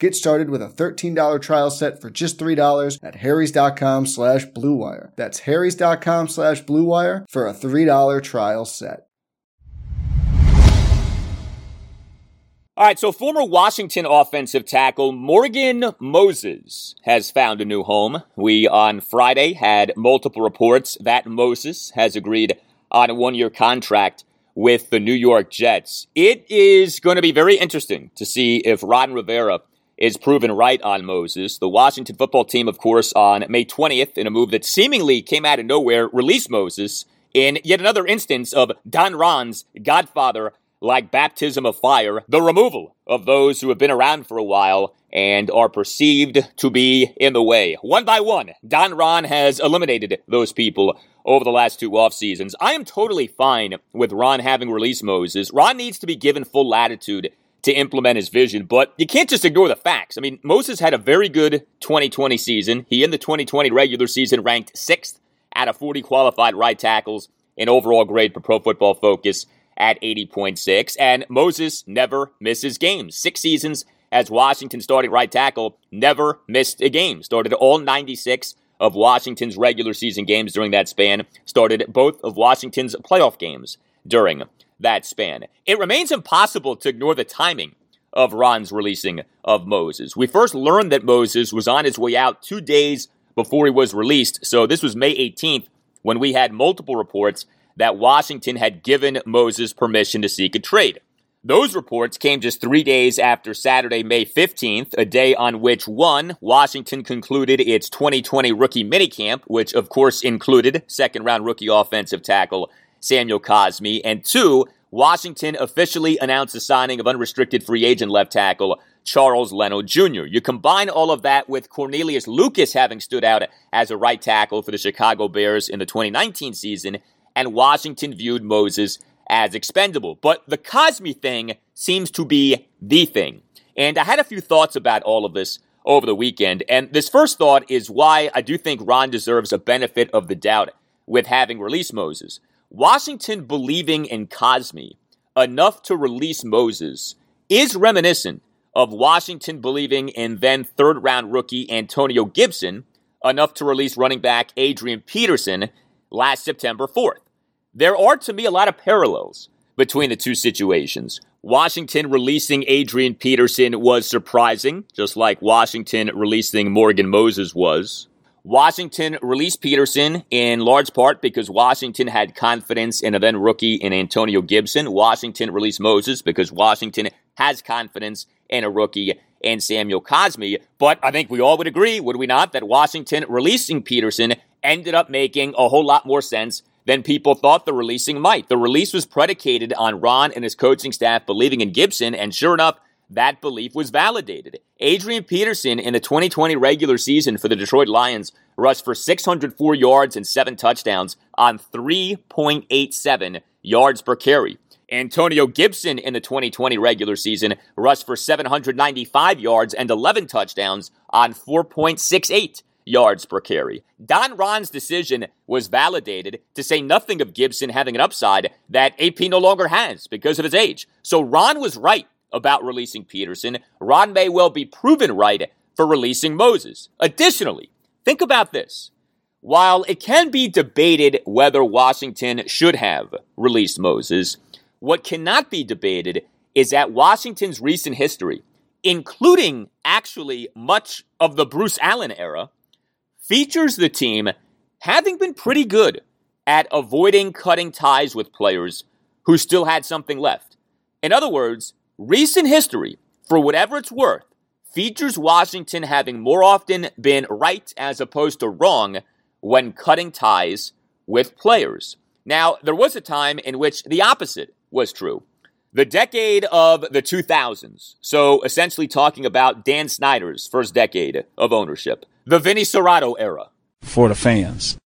A: Get started with a $13 trial set for just $3 at harrys.com slash bluewire. That's harrys.com slash bluewire for a $3 trial set.
B: All right, so former Washington offensive tackle Morgan Moses has found a new home. We on Friday had multiple reports that Moses has agreed on a one year contract with the New York Jets. It is going to be very interesting to see if Ron Rivera is proven right on Moses. The Washington football team, of course, on May 20th, in a move that seemingly came out of nowhere, released Moses in yet another instance of Don Ron's Godfather like baptism of fire, the removal of those who have been around for a while and are perceived to be in the way. One by one, Don Ron has eliminated those people over the last two off seasons. I am totally fine with Ron having released Moses. Ron needs to be given full latitude to implement his vision, but you can't just ignore the facts. I mean, Moses had a very good 2020 season. He in the 2020 regular season ranked sixth out of 40 qualified right tackles in overall grade per Pro Football Focus at 80.6. And Moses never misses games. Six seasons as Washington starting right tackle, never missed a game. Started all 96 of Washington's regular season games during that span. Started both of Washington's playoff games during that span. It remains impossible to ignore the timing of Ron's releasing of Moses. We first learned that Moses was on his way out two days before he was released. So this was May 18th when we had multiple reports that Washington had given Moses permission to seek a trade. Those reports came just three days after Saturday, May 15th, a day on which one, Washington concluded its 2020 rookie minicamp, which of course included second round rookie offensive tackle Samuel Cosmi. and two, Washington officially announced the signing of unrestricted free agent left tackle Charles Leno Jr. You combine all of that with Cornelius Lucas having stood out as a right tackle for the Chicago Bears in the 2019 season, and Washington viewed Moses as expendable. But the Cosmi thing seems to be the thing. And I had a few thoughts about all of this over the weekend. And this first thought is why I do think Ron deserves a benefit of the doubt with having released Moses. Washington believing in Cosmi enough to release Moses is reminiscent of Washington believing in then third round rookie Antonio Gibson enough to release running back Adrian Peterson last September 4th. There are, to me, a lot of parallels between the two situations. Washington releasing Adrian Peterson was surprising, just like Washington releasing Morgan Moses was. Washington released Peterson in large part because Washington had confidence in a then rookie in Antonio Gibson. Washington released Moses because Washington has confidence in a rookie in Samuel Cosmi. But I think we all would agree, would we not, that Washington releasing Peterson ended up making a whole lot more sense than people thought the releasing might. The release was predicated on Ron and his coaching staff believing in Gibson, and sure enough, that belief was validated. Adrian Peterson in the 2020 regular season for the Detroit Lions rushed for 604 yards and seven touchdowns on 3.87 yards per carry. Antonio Gibson in the 2020 regular season rushed for 795 yards and 11 touchdowns on 4.68 yards per carry. Don Ron's decision was validated to say nothing of Gibson having an upside that AP no longer has because of his age. So Ron was right about releasing Peterson. Ron may well be proven right for releasing Moses. Additionally, think about this. While it can be debated whether Washington should have released Moses, what cannot be debated is that Washington's recent history, including actually much of the Bruce Allen era, features the team having been pretty good at avoiding cutting ties with players who still had something left. In other words, recent history, for whatever it's worth, features Washington having more often been right as opposed to wrong when cutting ties with players. Now, there was a time in which the opposite was true. The decade of the 2000s. So essentially talking about Dan Snyder's first decade of ownership. The Vinny Cerrato era.
D: For the fans.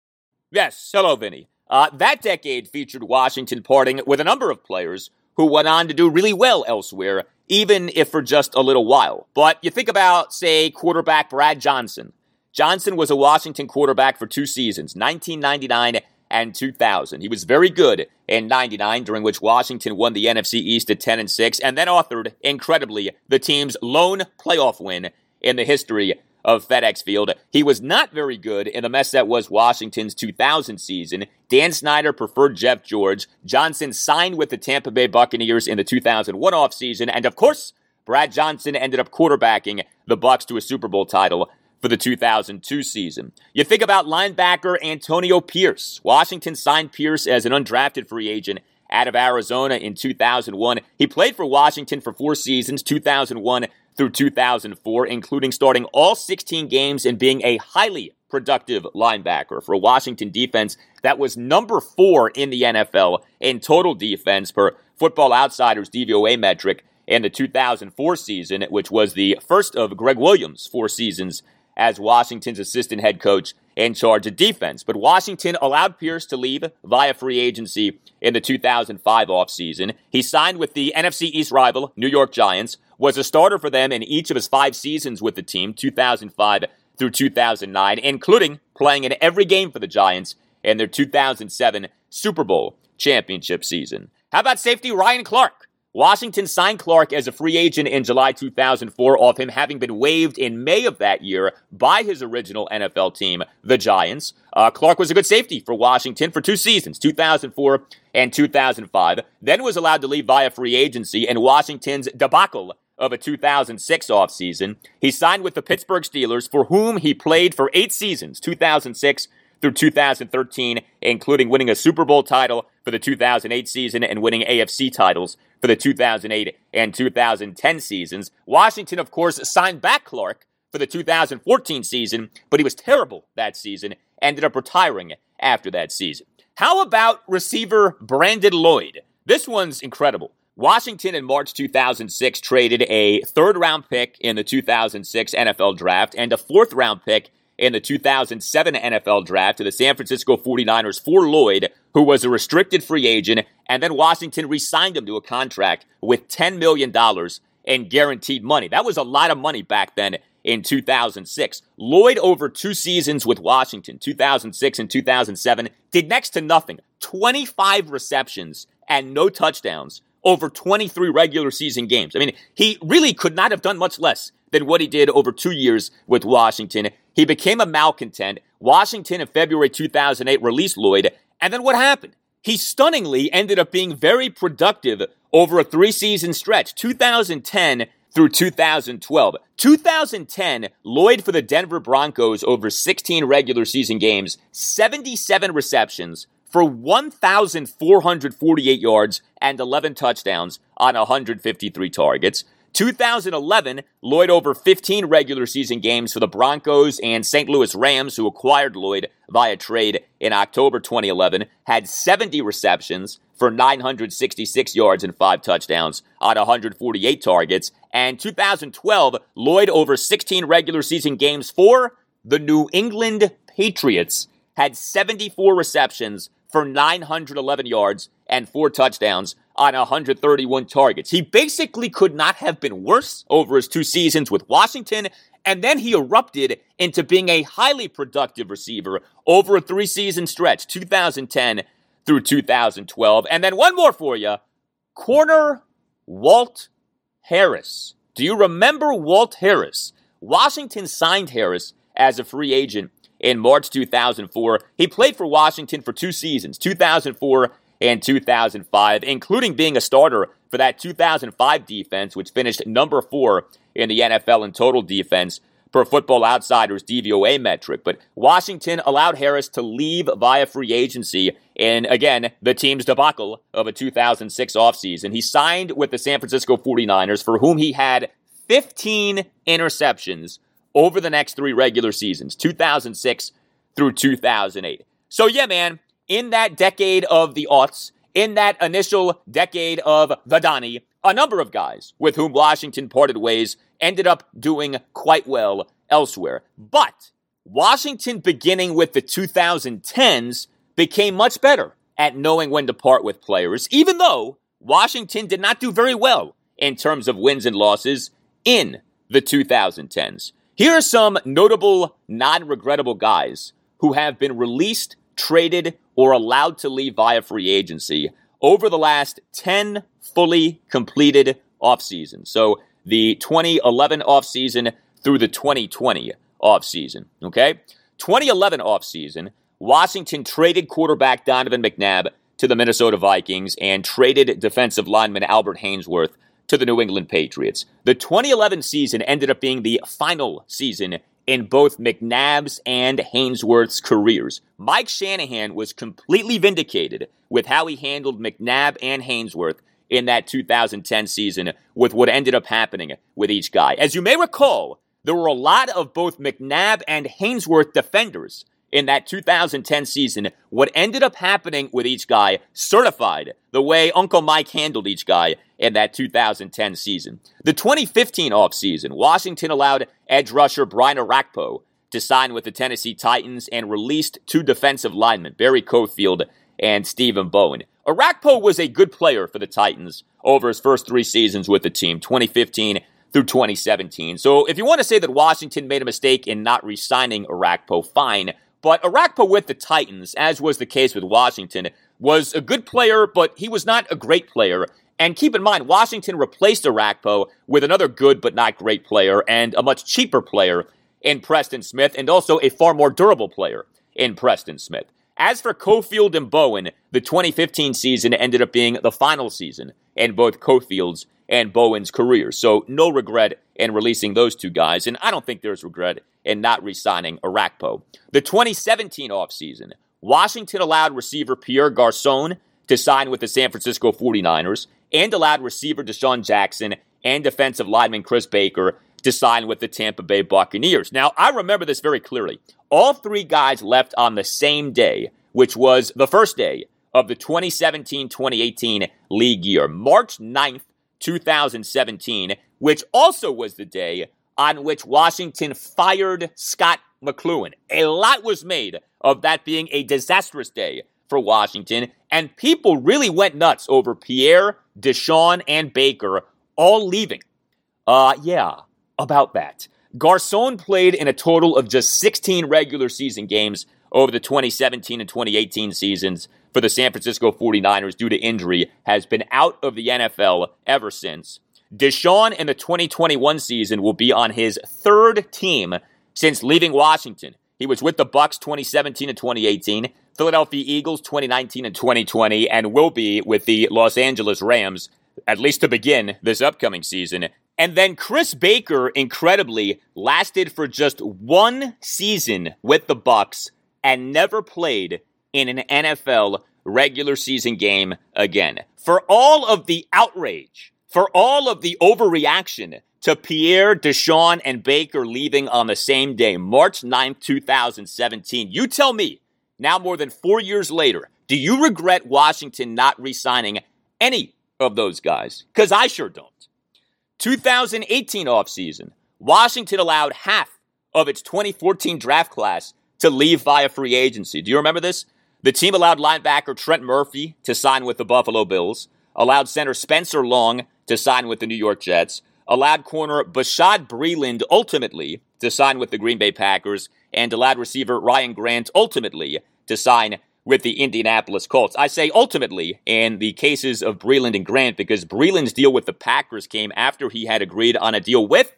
B: Yes. Hello, Vinny. Uh, that decade featured Washington parting with a number of players who went on to do really well elsewhere, even if for just a little while. But you think about, say, quarterback Brad Johnson. Johnson was a Washington quarterback for two seasons, 1999 and 2000. He was very good in 99 during which Washington won the NFC East at 10 and 6 and then authored incredibly the team's lone playoff win in the history of FedEx Field. He was not very good in the mess that was Washington's 2000 season. Dan Snyder preferred Jeff George. Johnson signed with the Tampa Bay Buccaneers in the 2001 offseason. And of course, Brad Johnson ended up quarterbacking the Bucs to a Super Bowl title for the 2002 season. You think about linebacker Antonio Pierce. Washington signed Pierce as an undrafted free agent out of Arizona in 2001. He played for Washington for four seasons, 2001 through 2004, including starting all 16 games and being a highly productive linebacker for Washington defense that was number four in the NFL in total defense per Football Outsiders DVOA metric in the 2004 season, which was the first of Gregg Williams' four seasons as Washington's assistant head coach in charge of defense. But Washington allowed Pierce to leave via free agency in the 2005 offseason. He signed with the NFC East rival, New York Giants, was a starter for them in each of his five seasons with the team, 2005 through 2009, including playing in every game for the Giants in their 2007 Super Bowl championship season. How about safety Ryan Clark? Washington signed Clark as a free agent in July 2004 off him having been waived in May of that year by his original NFL team, the Giants. Uh, Clark was a good safety for Washington for two seasons, 2004 and 2005, then was allowed to leave via free agency in Washington's debacle of a 2006 offseason. He signed with the Pittsburgh Steelers, for whom he played for eight seasons, 2006 through 2013, including winning a Super Bowl title for the 2008 season and winning AFC titles for the 2008 and 2010 seasons. Washington, of course, signed back Clark for the 2014 season, but he was terrible that season, ended up retiring after that season. How about receiver Brandon Lloyd? This one's incredible. Washington in March 2006 traded a third round pick in the 2006 NFL draft and a fourth round pick in the 2007 NFL draft to the San Francisco 49ers for Lloyd, who was a restricted free agent, and then Washington re signed him to a contract with $10 million in guaranteed money. That was a lot of money back then in 2006. Lloyd, over two seasons with Washington, 2006 and 2007, did next to nothing 25 receptions and no touchdowns over 23 regular season games. I mean, he really could not have done much less than what he did over two years with Washington. He became a malcontent. Washington in February 2008 released Lloyd. And then what happened? He stunningly ended up being very productive over a three season stretch 2010 through 2012. 2010, Lloyd for the Denver Broncos over 16 regular season games, 77 receptions, for 1,448 yards and 11 touchdowns on 153 targets. 2011, Lloyd over 15 regular season games for the Broncos and St. Louis Rams, who acquired Lloyd via trade in October 2011, had 70 receptions for 966 yards and 5 touchdowns on 148 targets. And 2012, Lloyd over 16 regular season games for the New England Patriots had 74 receptions for 911 yards and four touchdowns on 131 targets. He basically could not have been worse over his two seasons with Washington, and then he erupted into being a highly productive receiver over a three season stretch, 2010 through 2012. And then one more for you corner Walt Harris. Do you remember Walt Harris? Washington signed Harris as a free agent in March 2004. He played for Washington for two seasons, 2004 and 2005, including being a starter for that 2005 defense, which finished number four in the NFL in total defense per Football Outsiders DVOA metric. But Washington allowed Harris to leave via free agency in, again, the team's debacle of a 2006 offseason. He signed with the San Francisco 49ers, for whom he had 15 interceptions over the next three regular seasons, 2006 through 2008. So, yeah, man, in that decade of the aughts, in that initial decade of the Donnie, a number of guys with whom Washington parted ways ended up doing quite well elsewhere. But Washington, beginning with the 2010s, became much better at knowing when to part with players, even though Washington did not do very well in terms of wins and losses in the 2010s. Here are some notable, non regrettable guys who have been released, traded, or allowed to leave via free agency over the last 10 fully completed off seasons. So the 2011 offseason through the 2020 offseason. Okay? 2011 offseason, Washington traded quarterback Donovan McNabb to the Minnesota Vikings and traded defensive lineman Albert Haynesworth to the New England Patriots. The 2011 season ended up being the final season in both McNabb's and Haynesworth's careers. Mike Shanahan was completely vindicated with how he handled McNabb and Haynesworth in that 2010 season with what ended up happening with each guy. As you may recall, there were a lot of both McNabb and Haynesworth defenders in that 2010 season. What ended up happening with each guy certified the way Uncle Mike handled each guy in that 2010 season. The 2015 offseason, Washington allowed edge rusher Brian Orakpo to sign with the Tennessee Titans and released two defensive linemen, Barry Cofield and Stephen Bowen. Orakpo was a good player for the Titans over his first three seasons with the team, 2015 through 2017. So if you want to say that Washington made a mistake in not re signing Orakpo, fine. But Orakpo with the Titans, as was the case with Washington, was a good player, but he was not a great player. And keep in mind, Washington replaced Orakpo with another good but not great player and a much cheaper player in Preston Smith, and also a far more durable player in Preston Smith. As for Cofield and Bowen, the 2015 season ended up being the final season in both Cofield's and Bowen's careers. So no regret in releasing those two guys, and I don't think there's regret in not re-signing Orakpo. The 2017 offseason, Washington allowed receiver Pierre Garcon to sign with the San Francisco 49ers and allowed receiver DeSean Jackson and defensive lineman Chris Baker to sign with the Tampa Bay Buccaneers. Now, I remember this very clearly. All three guys left on the same day, which was the first day of the 2017 2018 league year, March 9th, 2017, which also was the day on which Washington fired Scot McCloughan. A lot was made of that being a disastrous day for Washington, and people really went nuts over Pierre, DeSean, and Baker all leaving. Uh, yeah, about that. Garcon played in a total of just 16 regular season games over the 2017 and 2018 seasons for the San Francisco 49ers due to injury, has been out of the NFL ever since. DeSean in the 2021 season will be on his third team since leaving Washington. He was with the Bucs 2017 and 2018, Philadelphia Eagles 2019 and 2020, and will be with the Los Angeles Rams at least to begin this upcoming season. And then Chris Baker incredibly lasted for just one season with the Bucs and never played in an NFL regular season game again. For all of the outrage, for all of the overreaction to Pierre, DeSean, and Baker leaving on the same day, March 9th, 2017, you tell me, now more than four years later, do you regret Washington not re signing any of those guys? Because I sure don't. 2018 offseason, Washington allowed half of its 2014 draft class to leave via free agency. Do you remember this? The team allowed linebacker Trent Murphy to sign with the Buffalo Bills, allowed center Spencer Long to sign with the New York Jets, allowed corner Bashaud Breeland ultimately to sign with the Green Bay Packers, and allowed receiver Ryan Grant ultimately to sign with the Indianapolis Colts. I say ultimately in the cases of Breeland and Grant because Breeland's deal with the Packers came after he had agreed on a deal with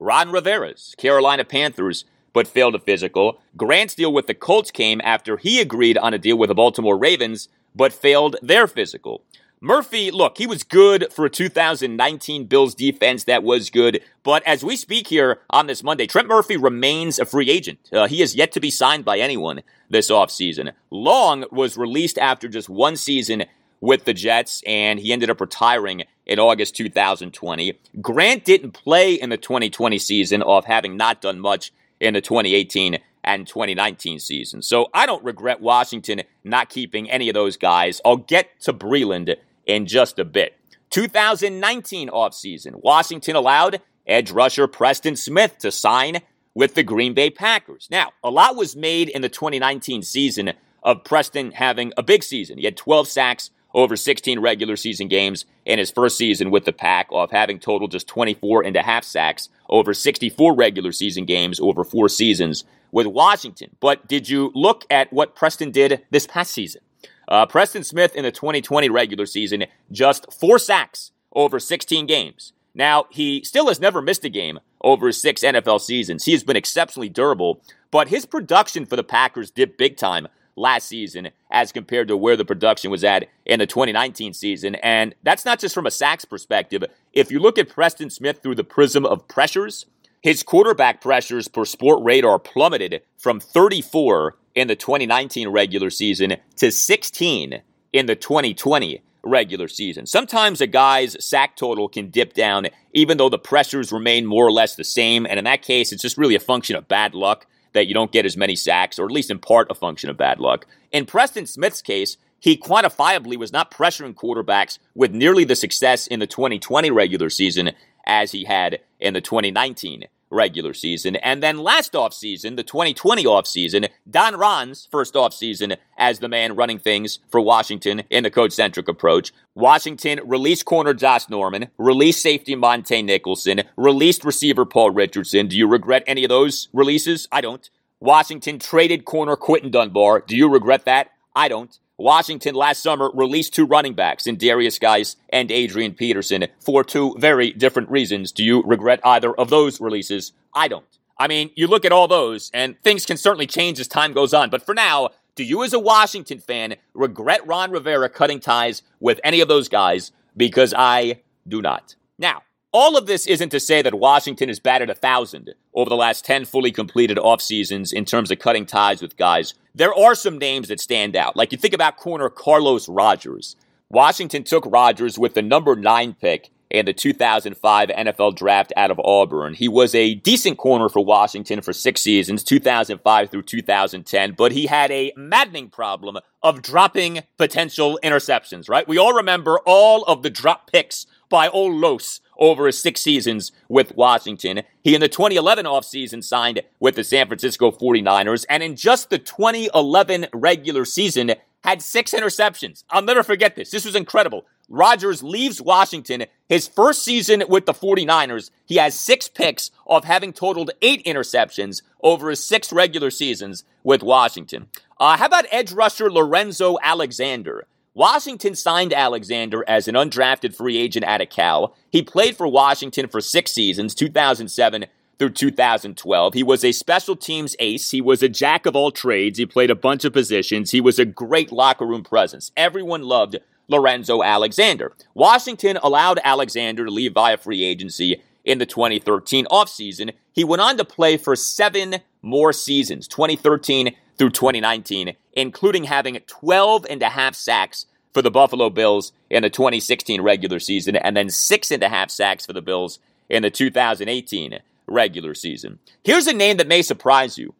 B: Ron Rivera's Carolina Panthers, but failed a physical. Grant's deal with the Colts came after he agreed on a deal with the Baltimore Ravens, but failed their physical. Murphy, look, he was good for a 2019 Bills defense that was good. But as we speak here on this Monday, Trent Murphy remains a free agent. Uh, he is yet to be signed by anyone this offseason. Long was released after just one season with the Jets, and he ended up retiring in August 2020. Grant didn't play in the 2020 season off having not done much in the 2018 and 2019 season. So I don't regret Washington not keeping any of those guys. I'll get to Breeland in just a bit. 2019 offseason, Washington allowed edge rusher Preston Smith to sign with the Green Bay Packers. Now, a lot was made in the 2019 season of Preston having a big season. He had 12 sacks over 16 regular season games in his first season with the Pack, off having totaled just 24 and a half sacks over 64 regular season games over four seasons with Washington. But did you look at what Preston did this past season? Uh, Preston Smith in the 2020 regular season, just four sacks over 16 games. Now, he still has never missed a game over his six NFL seasons. He has been exceptionally durable, but his production for the Packers dipped big time last season as compared to where the production was at in the 2019 season. And that's not just from a sacks perspective. If you look at Preston Smith through the prism of pressures, his quarterback pressures per Sportradar plummeted from 34 in the 2019 regular season to 16 in the 2020 regular season. Sometimes a guy's sack total can dip down even though the pressures remain more or less the same. And in that case, it's just really a function of bad luck that you don't get as many sacks, or at least in part a function of bad luck. In Preston Smith's case, he quantifiably was not pressuring quarterbacks with nearly the success in the 2020 regular season as he had in the 2019 regular season. And then last offseason, the 2020 offseason, Don Ron's first offseason as the man running things for Washington in the coach centric approach. Washington released corner Josh Norman, released safety Montae Nicholson, released receiver Paul Richardson. Do you regret any of those releases? I don't. Washington traded corner Quinton Dunbar. Do you regret that? I don't. Washington last summer released two running backs in Derrius Guice and Adrian Peterson for two very different reasons. Do you regret either of those releases? I don't. I mean, you look at all those, and things can certainly change as time goes on. But for now, do you, as a Washington fan, regret Ron Rivera cutting ties with any of those guys? Because I do not. Now, all of this isn't to say that Washington has batted a thousand over the last 10 fully completed off seasons in terms of cutting ties with guys. There are some names that stand out. Like you think about corner Carlos Rogers. Washington took Rogers with the number nine pick in the 2005 NFL draft out of Auburn. He was a decent corner for Washington for six seasons, 2005 through 2010, but he had a maddening problem of dropping potential interceptions, right? We all remember all of the drop picks by Los over his six seasons with Washington. He in the 2011 offseason signed with the San Francisco 49ers, and in just the 2011 regular season, had six interceptions. I'll never forget this. This was incredible. Rogers leaves Washington. His first season with the 49ers, he has six picks of having totaled eight interceptions over his six regular seasons with Washington. Uh, how about edge rusher Lorenzo Alexander? Washington signed Alexander as an undrafted free agent out of Cal. He played for Washington for six seasons, 2007 through 2012. He was a special teams ace. He was a jack of all trades. He played a bunch of positions. He was a great locker room presence. Everyone loved Lorenzo Alexander. Washington allowed Alexander to leave via free agency in the 2013 offseason. He went on to play for seven more seasons, 2013 through 2019, including having 12 and a half sacks for the Buffalo Bills in the 2016 regular season, and then six and a half sacks for the Bills in the 2018 regular season. Here's a name that may surprise you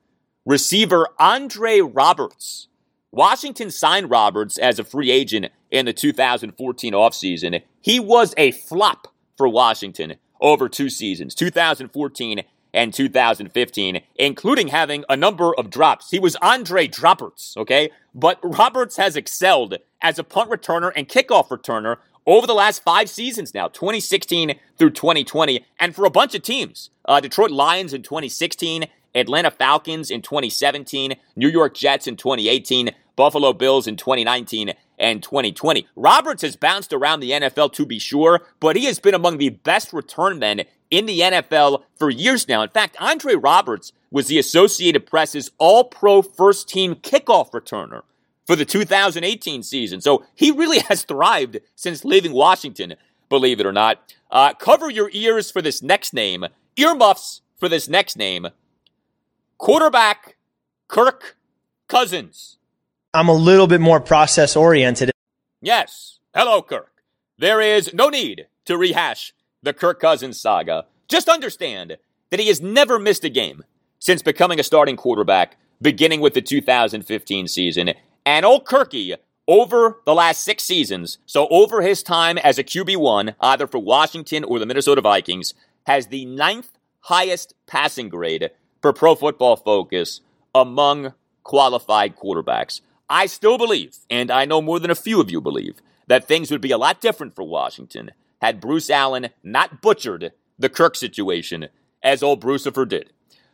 B: receiver Andre Roberts. Washington signed Roberts as a free agent in the 2014 offseason. He was a flop for Washington over two seasons, 2014 and 2015, including having a number of drops. He was Andre Dropperts, okay? But Roberts has excelled as a punt returner and kickoff returner over the last five seasons now, 2016 through 2020, and for a bunch of teams. Uh, Detroit Lions in 2016, Atlanta Falcons in 2017, New York Jets in 2018, Buffalo Bills in 2019 and 2020. Roberts has bounced around the NFL to be sure, but he has been among the best return men in the NFL for years now. In fact, Andre Roberts was the Associated Press's all pro first team kickoff returner for the 2018 season. So he really [LAUGHS] has thrived since leaving Washington, believe it or not. Uh, cover your ears for this next name, earmuffs for this next name quarterback Kirk Cousins.
D: I'm a little bit more process oriented.
B: Yes. Hello, Kirk. There is no need to rehash the Kirk Cousins saga. Just understand that he has never missed a game since becoming a starting quarterback, beginning with the 2015 season. And old Kirky, over the last six seasons, so over his time as a QB1, either for Washington or the Minnesota Vikings, has the ninth highest passing grade for Pro Football Focus among qualified quarterbacks. I still believe, and I know more than a few of you believe, that things would be a lot different for Washington had Bruce Allen not butchered the Kirk situation as old Brucifer did.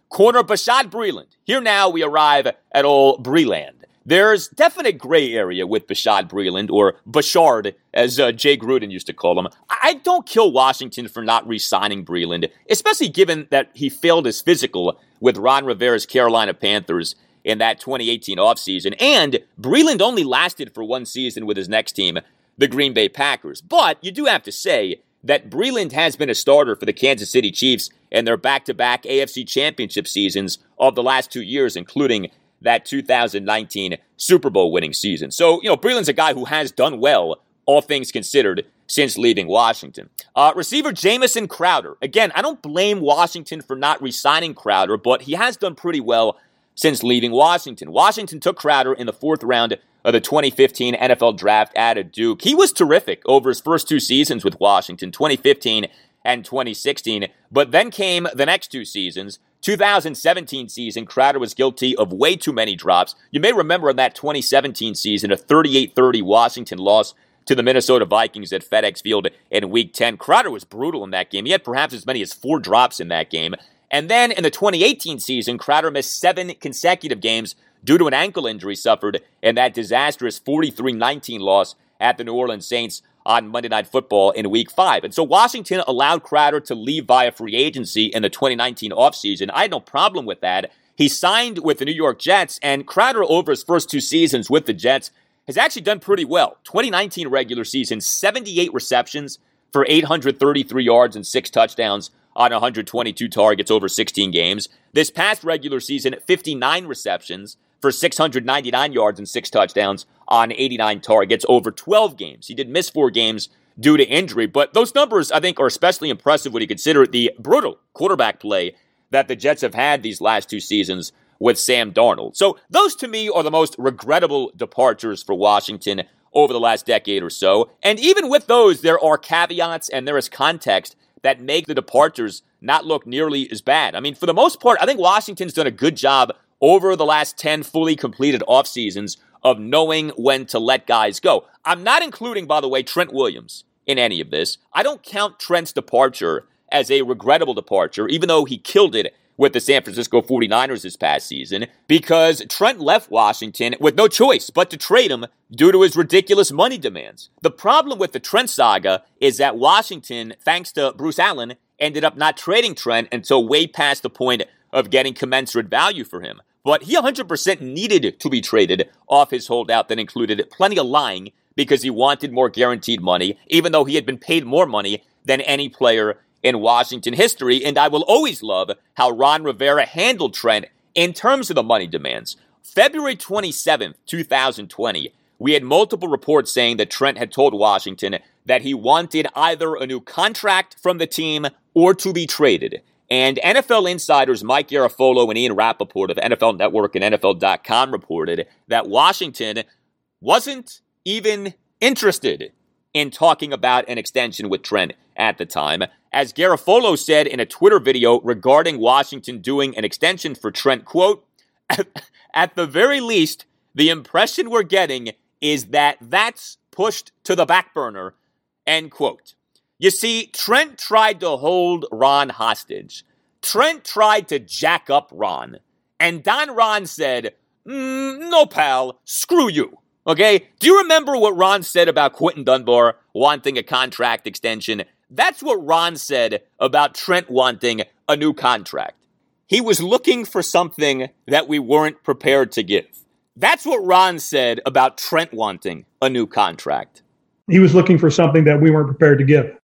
B: Corner Bashaud Breeland. Here now we arrive at old Breeland. There's definite gray area with Bashaud Breeland, or Bashard, as uh, Jay Gruden used to call him. I don't kill Washington for not re signing Breeland, especially given that he failed his physical with Ron Rivera's Carolina Panthers in that 2018 offseason. And Breeland only lasted for one season with his next team, the Green Bay Packers. But you do have to say that Breeland has been a starter for the Kansas City Chiefs in their back to back AFC championship seasons of the last two years, including that 2019 Super Bowl winning season. So, you know, Breeland's a guy who has done well, all things considered, since leaving Washington. Uh, receiver Jamison Crowder. Again, I don't blame Washington for not re signing Crowder, but he has done pretty well since leaving Washington. Washington took Crowder in the fourth round of the 2015 NFL draft out of Duke. He was terrific over his first two seasons with Washington, 2015 and 2016. But then came the next two seasons. 2017 season, Crowder was guilty of way too many drops. You may remember in that 2017 season, a 38 30 Washington loss to the Minnesota Vikings at FedEx Field in Week 10. Crowder was brutal in that game. He had perhaps as many as four drops in that game. And then in the 2018 season, Crowder missed seven consecutive games due to an ankle injury suffered in that disastrous 43 19 loss at the New Orleans Saints on Monday Night Football in Week 5. And so Washington allowed Crowder to leave via free agency in the 2019 offseason. I had no problem with that. He signed with the New York Jets, and Crowder, over his first two seasons with the Jets, has actually done pretty well. 2019 regular season, 78 receptions for 833 yards and six touchdowns on 122 targets over 16 games. This past regular season, 59 receptions for 699 yards and six touchdowns on 89 targets over 12 games. He did miss four games due to injury, but those numbers I think are especially impressive when you consider the brutal quarterback play that the Jets have had these last two seasons with Sam Darnold. So those to me are the most regrettable departures for Washington over the last decade or so. And even with those, there are caveats and there is context that make the departures not look nearly as bad. I mean, for the most part, I think Washington's done a good job over the last 10 fully completed off seasons of knowing when to let guys go. I'm not including, by the way, Trent Williams in any of this. I don't count Trent's departure as a regrettable departure, even though he killed it with the San Francisco 49ers this past season, because Trent left Washington with no choice but to trade him due to his ridiculous money demands. The problem with the Trent saga is that Washington, thanks to Bruce Allen, ended up not trading Trent until way past the point of getting commensurate value for him. But he 100% needed to be traded off his holdout that included plenty of lying because he wanted more guaranteed money, even though he had been paid more money than any player in Washington history. And I will always love how Ron Rivera handled Trent in terms of the money demands. February 27th, 2020, we had multiple reports saying that Trent had told Washington that he wanted either a new contract from the team or to be traded. And NFL insiders Mike Garafolo and Ian Rapoport of NFL Network and NFL.com reported that Washington wasn't even interested in talking about an extension with Trent at the time. As Garafolo said in a Twitter video regarding Washington doing an extension for Trent, quote, [LAUGHS] at the very least, the impression we're getting is that that's pushed to the back burner, end quote. You see, Trent tried to hold Ron hostage. Trent tried to jack up Ron. And Don Ron said, mm, No, pal, screw you. Okay? Do you remember what Ron said about Quinton Dunbar wanting a contract extension? That's what Ron said about Trent wanting a new contract. He was looking for something that we weren't prepared to give. That's what Ron said about Trent wanting a new contract.
F: He was looking for something that we weren't prepared to give.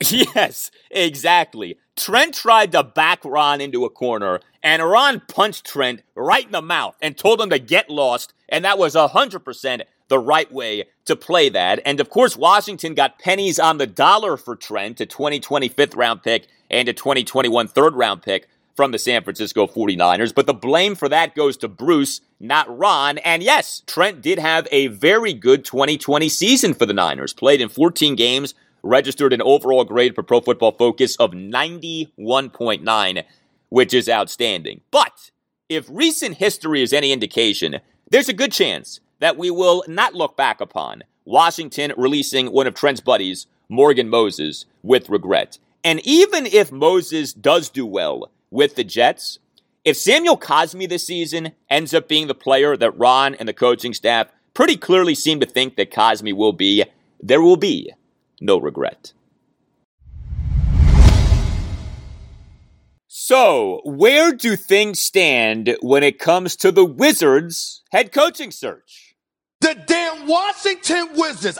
F: [LAUGHS]
B: Yes, exactly. Trent tried to back Ron into a corner, and Ron punched Trent right in the mouth and told him to get lost, and that was 100% the right way to play that. And of course, Washington got pennies on the dollar for Trent, a 2020 fifth round pick and a 2021 third round pick from the San Francisco 49ers, but the blame for that goes to Bruce, not Ron. And yes, Trent did have a very good 2020 season for the Niners, played in 14 games, registered an overall grade for Pro Football Focus of 91.9, which is outstanding. But if recent history is any indication, there's a good chance that we will not look back upon Washington releasing one of Trent's buddies, Morgan Moses, with regret. And even if Moses does do well with the Jets, if Samuel Cosmi this season ends up being the player that Ron and the coaching staff pretty clearly seem to think that Cosmi will be, there will be no regret. So, where do things stand when it comes to the Wizards' head coaching search?
G: The damn Washington Wizards.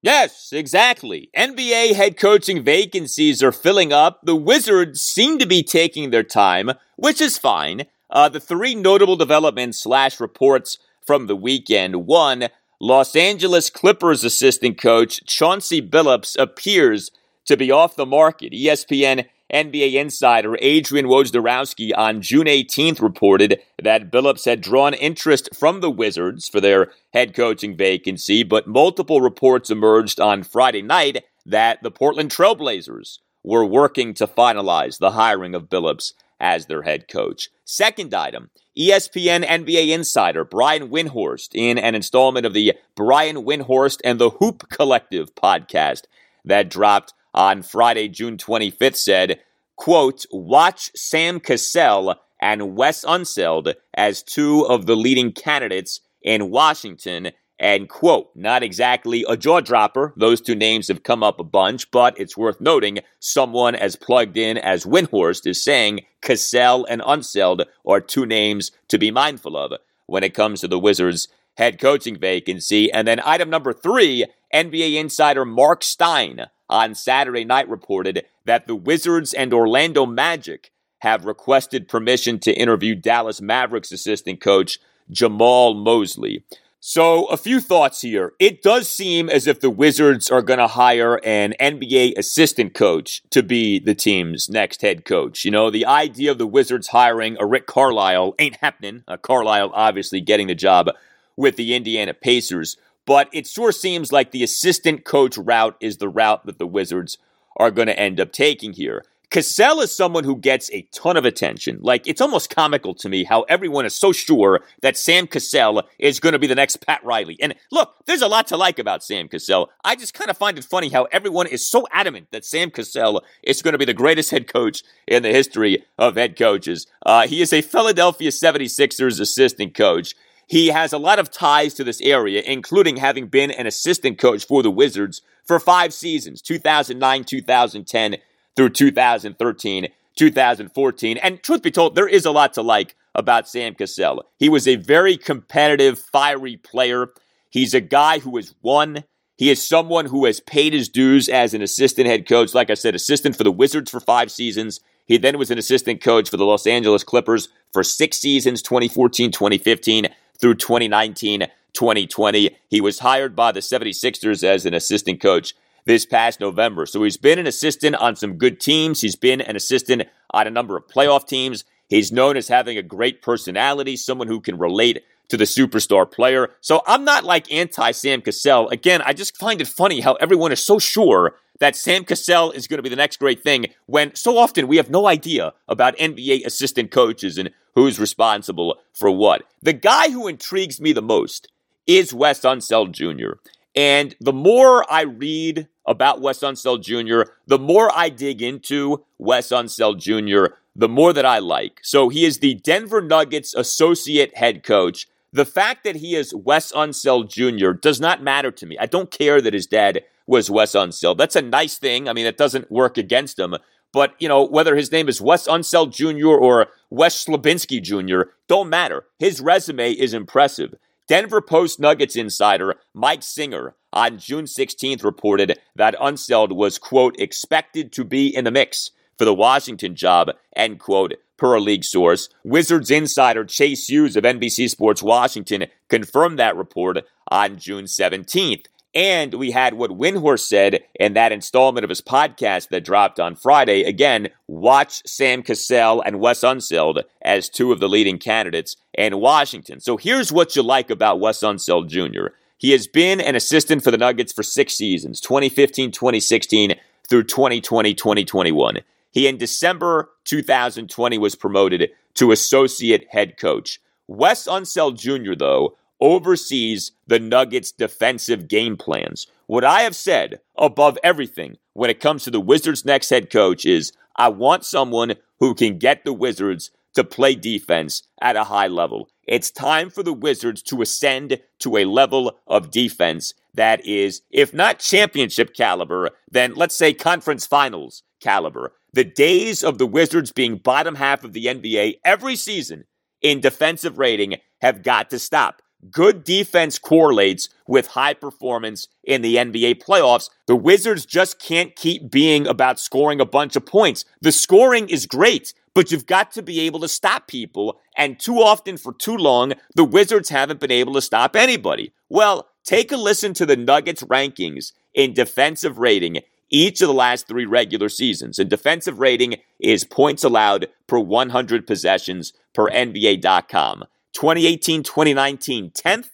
B: Yes, exactly. NBA head coaching vacancies are filling up. The Wizards seem to be taking their time, which is fine. Uh, the three notable developments slash reports from the weekend. One, Los Angeles Clippers assistant coach Chauncey Billups appears to be off the market. ESPN NBA insider Adrian Wojnarowski on June 18th reported that Billups had drawn interest from the Wizards for their head coaching vacancy, but multiple reports emerged on Friday night that the Portland Trailblazers were working to finalize the hiring of Billups as their head coach. Second item ESPN NBA insider Brian Windhorst in an installment of the Brian Windhorst and the Hoop Collective podcast that dropped on Friday, June 25th said, quote, watch Sam Cassell and Wes Unseld as two of the leading candidates in Washington and quote, not exactly a jaw dropper. Those two names have come up a bunch, but it's worth noting someone as plugged in as Windhorst is saying Cassell and Unseld are two names to be mindful of when it comes to the Wizards head coaching vacancy. And then item number three, NBA insider Mark Stein on Saturday night reported that the Wizards and Orlando Magic have requested permission to interview Dallas Mavericks assistant coach Jamahl Mosley. So, a few thoughts here. It does seem as if the Wizards are going to hire an NBA assistant coach to be the team's next head coach. You know, the idea of the Wizards hiring a Rick Carlisle ain't happening. Uh, Carlisle obviously getting the job with the Indiana Pacers but it sure seems like the assistant coach route is the route that the Wizards are going to end up taking here. Cassell is someone who gets a ton of attention. Like, it's almost comical to me how everyone is so sure that Sam Cassell is going to be the next Pat Riley. And look, there's a lot to like about Sam Cassell. I just kind of find it funny how everyone is so adamant that Sam Cassell is going to be the greatest head coach in the history of head coaches. Uh, he is a Philadelphia 76ers assistant coach. He has a lot of ties to this area, including having been an assistant coach for the Wizards for five seasons 2009, 2010 through 2013, 2014. And truth be told, there is a lot to like about Sam Cassell. He was a very competitive, fiery player. He's a guy who has won. He is someone who has paid his dues as an assistant head coach. Like I said, assistant for the Wizards for five seasons. He then was an assistant coach for the Los Angeles Clippers for six seasons, 2014, 2015 through 2019 2020. He was hired by the 76ers as an assistant coach this past November. So he's been an assistant on some good teams. He's been an assistant on a number of playoff teams. He's known as having a great personality, someone who can relate to the superstar player. So I'm not like anti Sam Cassell. Again, I just find it funny how everyone is so sure that Sam Cassell is going to be the next great thing when so often we have no idea about NBA assistant coaches and who's responsible for what. The guy who intrigues me the most is Wes Unseld Jr. And the more I read about Wes Unseld Jr., the more I dig into Wes Unseld Jr., the more that I like. So he is the Denver Nuggets associate head coach. The fact that he is Wes Unseld Jr. does not matter to me. I don't care that his dad was Wes Unseld. That's a nice thing. I mean, it doesn't work against him. But, you know, whether his name is Wes Unseld Jr. or Wes Slabinski Jr., don't matter. His resume is impressive. Denver Post Nuggets insider Mike Singer on June 16th reported that Unseld was, quote, expected to be in the mix for the Washington job, end quote, per a league source. Wizards insider Chase Hughes of NBC Sports Washington confirmed that report on June 17th. And we had what Windhorst said in that installment of his podcast that dropped on Friday. Again, watch Sam Cassell and Wes Unseld as two of the leading candidates in Washington. So here's what you like about Wes Unseld Jr. He has been an assistant for the Nuggets for six seasons 2015, 2016 through 2020, 2021. He, in December 2020, was promoted to associate head coach. Wes Unseld Jr., though, oversees the Nuggets' defensive game plans. What I have said above everything when it comes to the Wizards' next head coach is I want someone who can get the Wizards to play defense at a high level. It's time for the Wizards to ascend to a level of defense that is, if not championship caliber, then let's say conference finals caliber. The days of the Wizards being bottom half of the NBA every season in defensive rating have got to stop. Good defense correlates with high performance in the NBA playoffs. The Wizards just can't keep being about scoring a bunch of points. The scoring is great, but you've got to be able to stop people. And too often for too long, the Wizards haven't been able to stop anybody. Well, take a listen to the Nuggets rankings in defensive rating each of the last three regular seasons. And defensive rating is points allowed per 100 possessions per NBA.com. 2018 2019, 10th.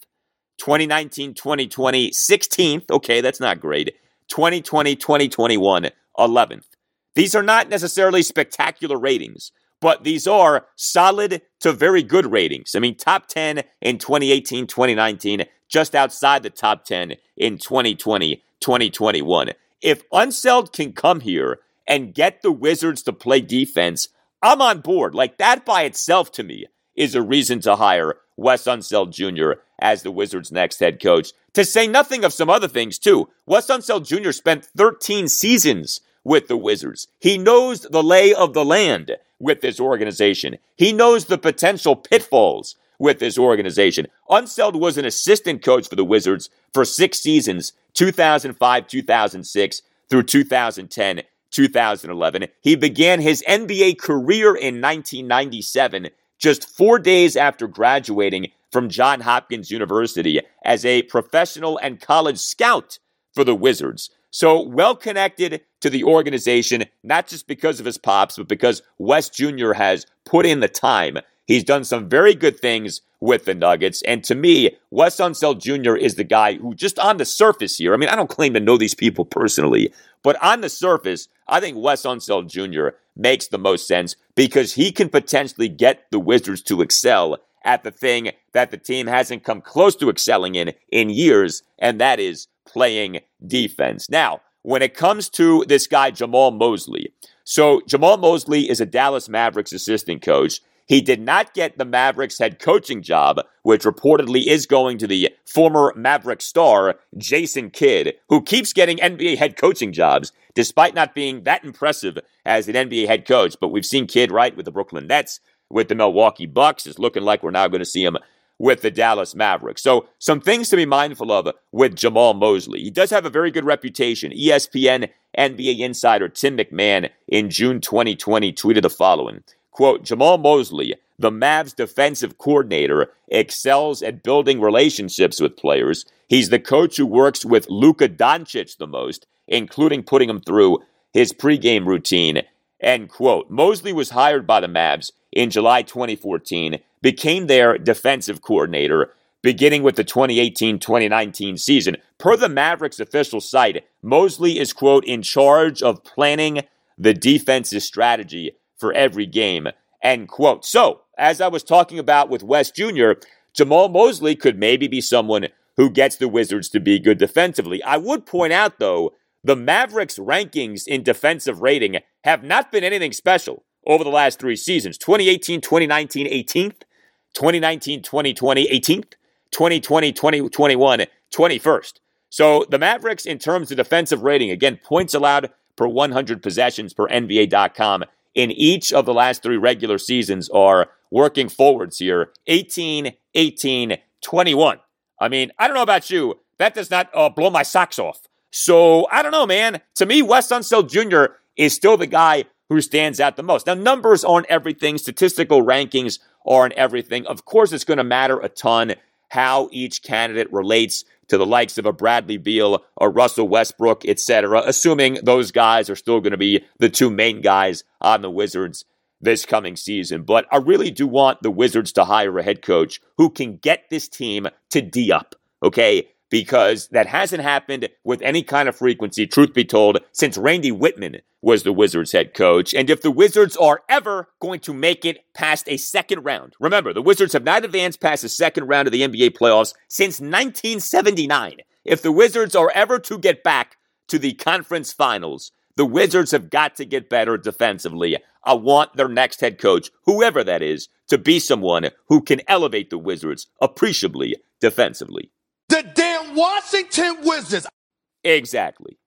B: 2019 2020, 16th. Okay, that's not great. 2020 2021, 11th. These are not necessarily spectacular ratings, but these are solid to very good ratings. I mean, top 10 in 2018 2019, just outside the top 10 in 2020 2021. If Unseld can come here and get the Wizards to play defense, I'm on board. Like that by itself to me is a reason to hire Wes Unseld Jr. as the Wizards' next head coach. To say nothing of some other things, too. Wes Unseld Jr. spent 13 seasons with the Wizards. He knows the lay of the land with this organization. He knows the potential pitfalls with this organization. Unseld was an assistant coach for the Wizards for six seasons 2005, 2006 through 2010, 2011. He began his NBA career in 1997 just four days after graduating from Johns Hopkins University as a professional and college scout for the Wizards. So well connected to the organization, not just because of his pops, but because Wes Jr. has put in the time. He's done some very good things with the Nuggets. And to me, Wes Unseld Jr. is the guy who, just on the surface here, I mean, I don't claim to know these people personally, but on the surface, I think Wes Unseld Jr. makes the most sense because he can potentially get the Wizards to excel at the thing that the team hasn't come close to excelling in in years, and that is playing defense. Now, when it comes to this guy, Jamahl Mosley, so Jamahl Mosley is a Dallas Mavericks assistant coach. He did not get the Mavericks head coaching job, which reportedly is going to the former Maverick star, Jason Kidd, who keeps getting NBA head coaching jobs, despite not being that impressive as an NBA head coach. But we've seen Kidd, right, with the Brooklyn Nets, with the Milwaukee Bucks. It's looking like we're now going to see him with the Dallas Mavericks. So, some things to be mindful of uh, with Jamahl Mosley. He does have a very good reputation. ESPN NBA insider Tim McMahon in June 2020 tweeted the following Quote, Jamahl Mosley, the Mavs defensive coordinator, excels at building relationships with players. He's the coach who works with Luka Doncic the most, including putting him through his pregame routine. End quote. Mosley was hired by the Mavs in July 2014, became their defensive coordinator, beginning with the 2018 2019 season. Per the Mavericks official site, Mosley is, quote, in charge of planning the defense's strategy for every game, end quote. So, as I was talking about with West Jr., Jamahl Mosley could maybe be someone who gets the Wizards to be good defensively. I would point out, though, the Mavericks' rankings in defensive rating have not been anything special over the last three seasons 2018, 2019, 18th, 2019, 2020, 18th, 2020, 2021, 21st. So the Mavericks, in terms of defensive rating, again, points allowed per 100 possessions per NBA.com, in each of the last three regular seasons are working forwards here 18, 18, 21. I mean, I don't know about you. That does not uh, blow my socks off. So I don't know, man. To me, Wes Unseld Jr. is still the guy who stands out the most. Now, numbers aren't everything, statistical rankings aren't everything. Of course, it's going to matter a ton how each candidate relates to the likes of a Bradley Beal or Russell Westbrook, etc., assuming those guys are still going to be the two main guys on the Wizards this coming season. But I really do want the Wizards to hire a head coach who can get this team to D up, okay? Because that hasn't happened with any kind of frequency, truth be told, since Randy Wittman was the Wizards head coach. And if the Wizards are ever going to make it past a second round, remember, the Wizards have not advanced past the second round of the NBA playoffs since 1979. If the Wizards are ever to get back to the conference finals, the Wizards have got to get better defensively. I want their next head coach, whoever that is, to be someone who can elevate the Wizards appreciably defensively.
G: The Washington Wizards.
B: Exactly.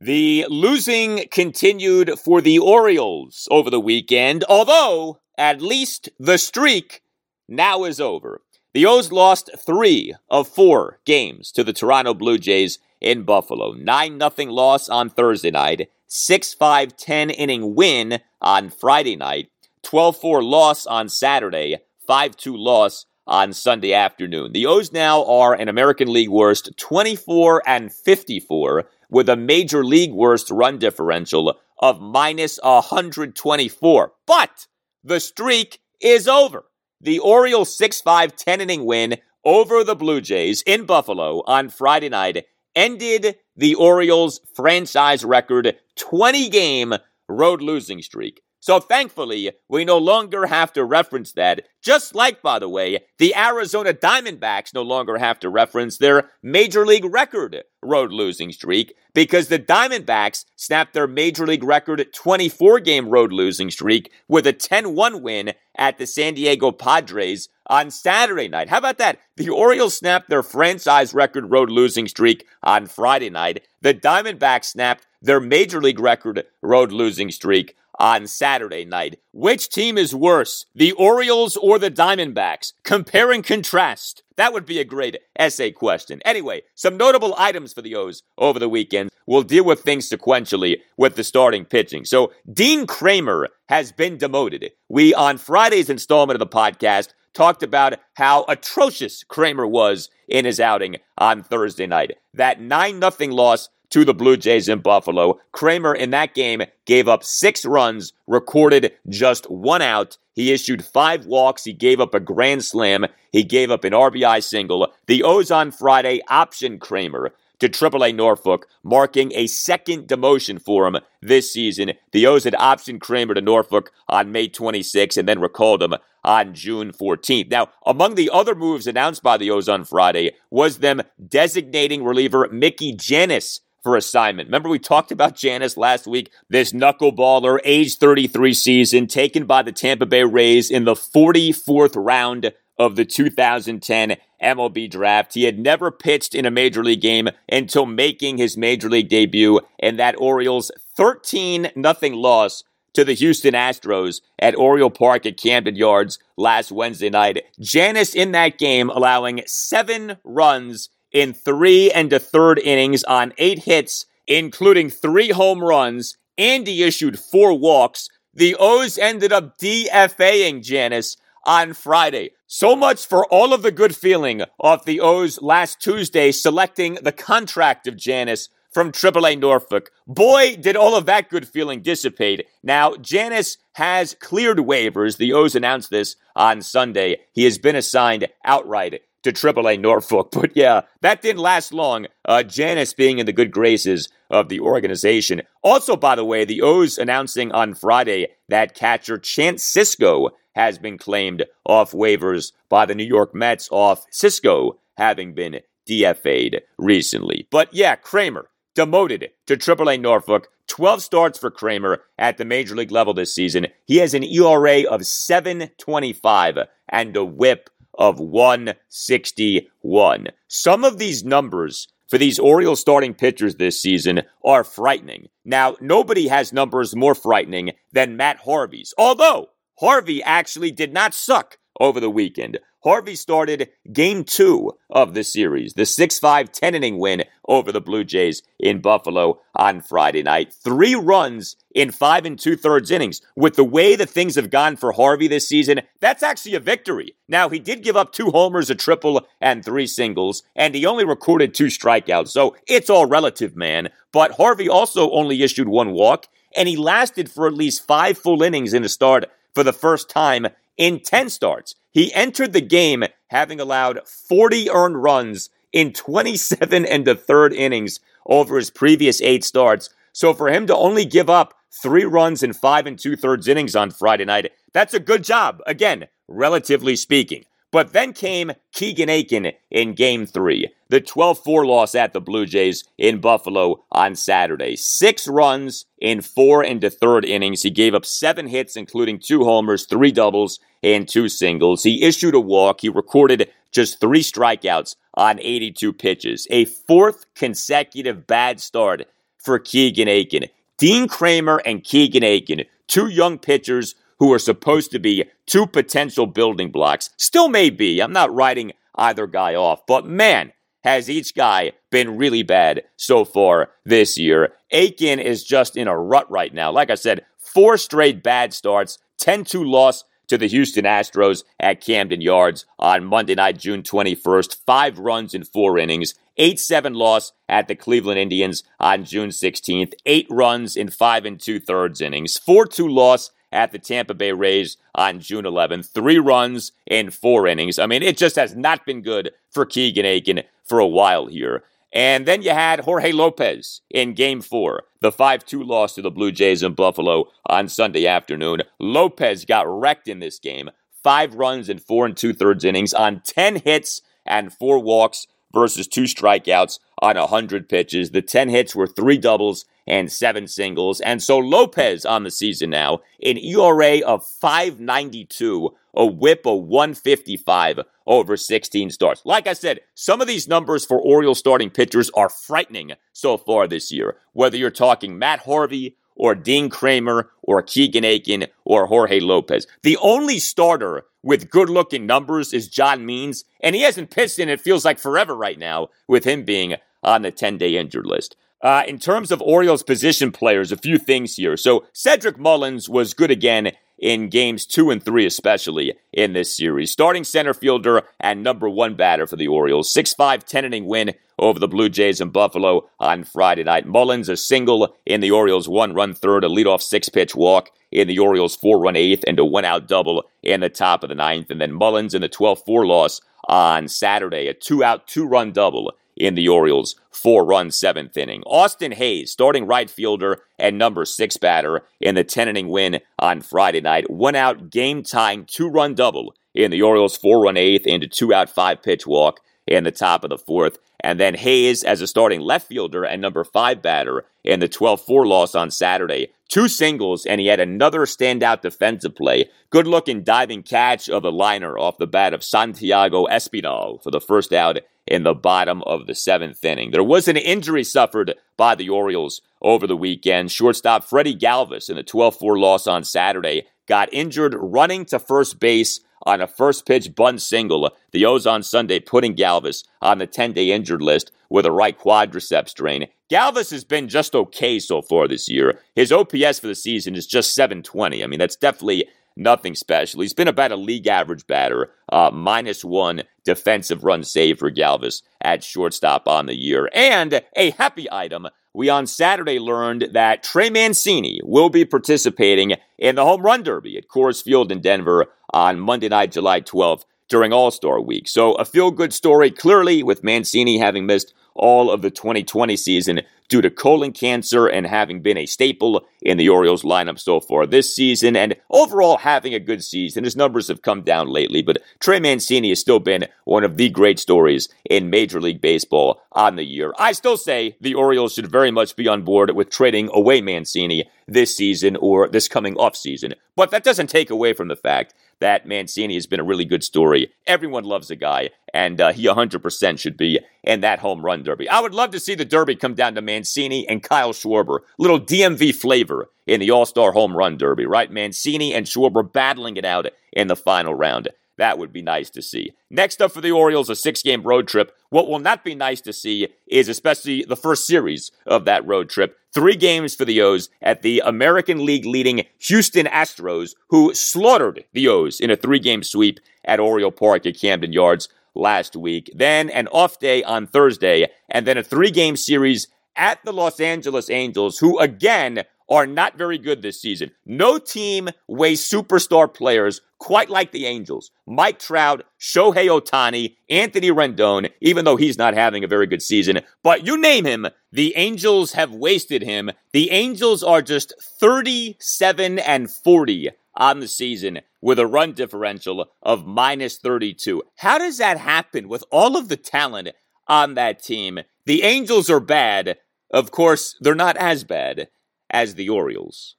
B: The losing continued for the Orioles over the weekend, although at least the streak now is over. The O's lost three of four games to the Toronto Blue Jays in Buffalo. 9 0 loss on Thursday night, 6 5 10 inning win on Friday night, 12 4 loss on Saturday, 5 2 loss on Sunday afternoon. The O's now are an American League worst 24 and 54 with a major league worst run differential of minus 124. But the streak is over. The Orioles 6 5 10 inning win over the Blue Jays in Buffalo on Friday night ended the Orioles' franchise record 20 game road losing streak. So thankfully, we no longer have to reference that. Just like, by the way, the Arizona Diamondbacks no longer have to reference their major league record road losing streak because the Diamondbacks snapped their major league record 24 game road losing streak with a 10 1 win at the San Diego Padres on Saturday night. How about that? The Orioles snapped their franchise record road losing streak on Friday night. The Diamondbacks snapped their major league record road losing streak on Saturday night. Which team is worse, the Orioles or the Diamondbacks? Compare and contrast. That would be a great essay question. Anyway, some notable items for the O's over the weekend. We'll deal with things sequentially with the starting pitching. So, Dean Kremer has been demoted. We, on Friday's installment of the podcast, talked about how atrocious Kremer was in his outing on Thursday night. That 9 0 loss to the Blue Jays in Buffalo. Kremer in that game gave up six runs, recorded just one out. He issued five walks. He gave up a grand slam. He gave up an RBI single. The O's on Friday option Kremer to AAA Norfolk, marking a second demotion for him this season. The O's had optioned Kremer to Norfolk on May 26 and then recalled him on June 14th. Now, among the other moves announced by the O's on Friday was them designating reliever Mickey Jannis for assignment. Remember, we talked about Jannis last week, this knuckleballer, age 33 season, taken by the Tampa Bay Rays in the 44th round of the 2010 MLB draft. He had never pitched in a major league game until making his major league debut in that Orioles 13 0 loss to the Houston Astros at Oriole Park at Camden Yards last Wednesday night. Jannis in that game allowing seven runs in three and a third innings on eight hits, including three home runs, and he issued four walks. The O's ended up DFAing Jannis on Friday. So much for all of the good feeling off the O's last Tuesday selecting the contract of Jannis from AAA Norfolk. Boy, did all of that good feeling dissipate. Now, Jannis has cleared waivers. The O's announced this on Sunday. He has been assigned outright to AAA Norfolk. [LAUGHS] But yeah, that didn't last long. Uh, Jannis being in the good graces of the organization. Also, by the way, the O's announcing on Friday that catcher Chance Sisco has been claimed off waivers by the New York Mets off Sisco having been DFA'd recently. But yeah, Kremer demoted to AAA Norfolk. 12 starts for Kremer at the major league level this season. He has an ERA of 725 and a whip of 161. Some of these numbers for these Orioles starting pitchers this season are frightening. Now, nobody has numbers more frightening than Matt Harvey's, although Harvey actually did not suck over the weekend. Harvey started game two of the series, the 6 5 10 inning win over the Blue Jays in Buffalo on Friday night. Three runs in five and two thirds innings. With the way that things have gone for Harvey this season, that's actually a victory. Now, he did give up two homers, a triple, and three singles, and he only recorded two strikeouts, so it's all relative, man. But Harvey also only issued one walk, and he lasted for at least five full innings in a start for the first time in 10 starts. He entered the game having allowed 40 earned runs in 27 and the third innings over his previous eight starts. So for him to only give up three runs in five and two thirds innings on Friday night, that's a good job. Again, relatively speaking. But then came Keegan Akin in game three, the 12 4 loss at the Blue Jays in Buffalo on Saturday. Six runs in four and the third innings. He gave up seven hits, including two homers, three doubles, and two singles. He issued a walk. He recorded just three strikeouts on 82 pitches. A fourth consecutive bad start for Keegan Akin. Dean Kremer and Keegan Akin, two young pitchers who are supposed to be two potential building blocks. Still may be. I'm not writing either guy off, but man, has each guy been really bad so far this year. Akin is just in a rut right now. Like I said, four straight bad starts, 10 2 loss to the Houston Astros at Camden Yards on Monday night, June 21st. Five runs in four innings. 8 7 loss at the Cleveland Indians on June 16th. Eight runs in five and two thirds innings. 4 2 loss at the Tampa Bay Rays on June 11th. Three runs in four innings. I mean, it just has not been good for Keegan Akin for a while here. And then you had Jorge Lopez in game four, the 5 2 loss to the Blue Jays in Buffalo on Sunday afternoon. Lopez got wrecked in this game. Five runs in four and two thirds innings on 10 hits and four walks versus two strikeouts on 100 pitches. The 10 hits were three doubles and seven singles. And so Lopez on the season now, an ERA of 592, a whip of 155 over 16 starts. Like I said, some of these numbers for Orioles starting pitchers are frightening so far this year. Whether you're talking Matt Harvey or Dean Kremer or Keegan Akin or Jorge Lopez. The only starter with good looking numbers is John Means, and he hasn't pitched in it feels like forever right now with him being on the 10 day injured list. Uh, in terms of Orioles position players, a few things here. So Cedric Mullins was good again in games two and three, especially in this series. Starting center fielder and number one batter for the Orioles. 6 5 10 inning win over the Blue Jays in Buffalo on Friday night. Mullins a single in the Orioles one run third, a leadoff six pitch walk in the Orioles four run eighth, and a one out double in the top of the ninth. And then Mullins in the 12 4 loss on Saturday, a two out, two run double in the Orioles' four run seventh inning. Austin Hays, starting right fielder and number six batter in the 10 inning win on Friday night, one out game tying two run double in the Orioles' four run eighth a two out five pitch walk in the top of the fourth. And then Hays as a starting left fielder and number five batter in the 12 4 loss on Saturday. Two singles, and he had another standout defensive play. Good looking diving catch of the liner off the bat of Santiago Espinal for the first out in the bottom of the seventh inning. There was an injury suffered by the Orioles over the weekend. Shortstop Freddie Galvis in the 12 4 loss on Saturday got injured running to first base on a first pitch bunt single. The O's on Sunday putting Galvis on the 10 day injured list with a right quadriceps strain. Galvis has been just okay so far this year. His OPS for the season is just 720. I mean, that's definitely nothing special. He's been about a league average batter, uh, minus one defensive run save for Galvis at shortstop on the year. And a happy item. We on Saturday learned that Trey Mancini will be participating in the home run derby at Coors Field in Denver on Monday night, July 12th during All Star Week. So a feel good story, clearly, with Mancini having missed all of the 2020 season due to colon cancer and having been a staple in the Orioles lineup so far this season and overall having a good season. His numbers have come down lately, but Trey Mancini has still been one of the great stories in Major League Baseball on the year. I still say the Orioles should very much be on board with trading away Mancini this season or this coming off season, but that doesn't take away from the fact that Mancini has been a really good story. Everyone loves the guy, and uh, he 100% should be in that home run derby. I would love to see the derby come down to Mancini and Kyle Schwarber. Little DMV flavor in the All Star home run derby, right? Mancini and Schwarber battling it out in the final round. That would be nice to see. Next up for the Orioles, a six game road trip. What will not be nice to see is especially the first series of that road trip. Three games for the O's at the American League leading Houston Astros, who slaughtered the O's in a three game sweep at Oriole Park at Camden Yards last week. Then an off day on Thursday, and then a three game series at the Los Angeles Angels, who again are not very good this season. No team weighs superstar players quite like the Angels. Mike Trout, Shohei Ohtani, Anthony Rendon, even though he's not having a very good season. But you name him, the Angels have wasted him. The Angels are just 37 and 40 on the season with a run differential of minus 32. How does that happen with all of the talent on that team? The Angels are bad. Of course, they're not as bad as the Orioles.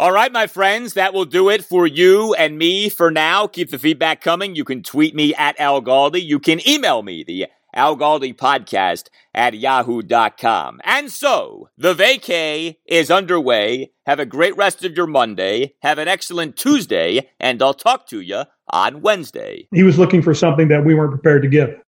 B: All right, my friends, that will do it for you and me for now. Keep the feedback coming. You can tweet me at Al Galdi. You can email me, the Al Galdi podcast at yahoo.com. And so, the vacay is underway. Have a great rest of your Monday. Have an excellent Tuesday, and I'll talk to you on Wednesday.
F: He was looking for something that we weren't prepared to give.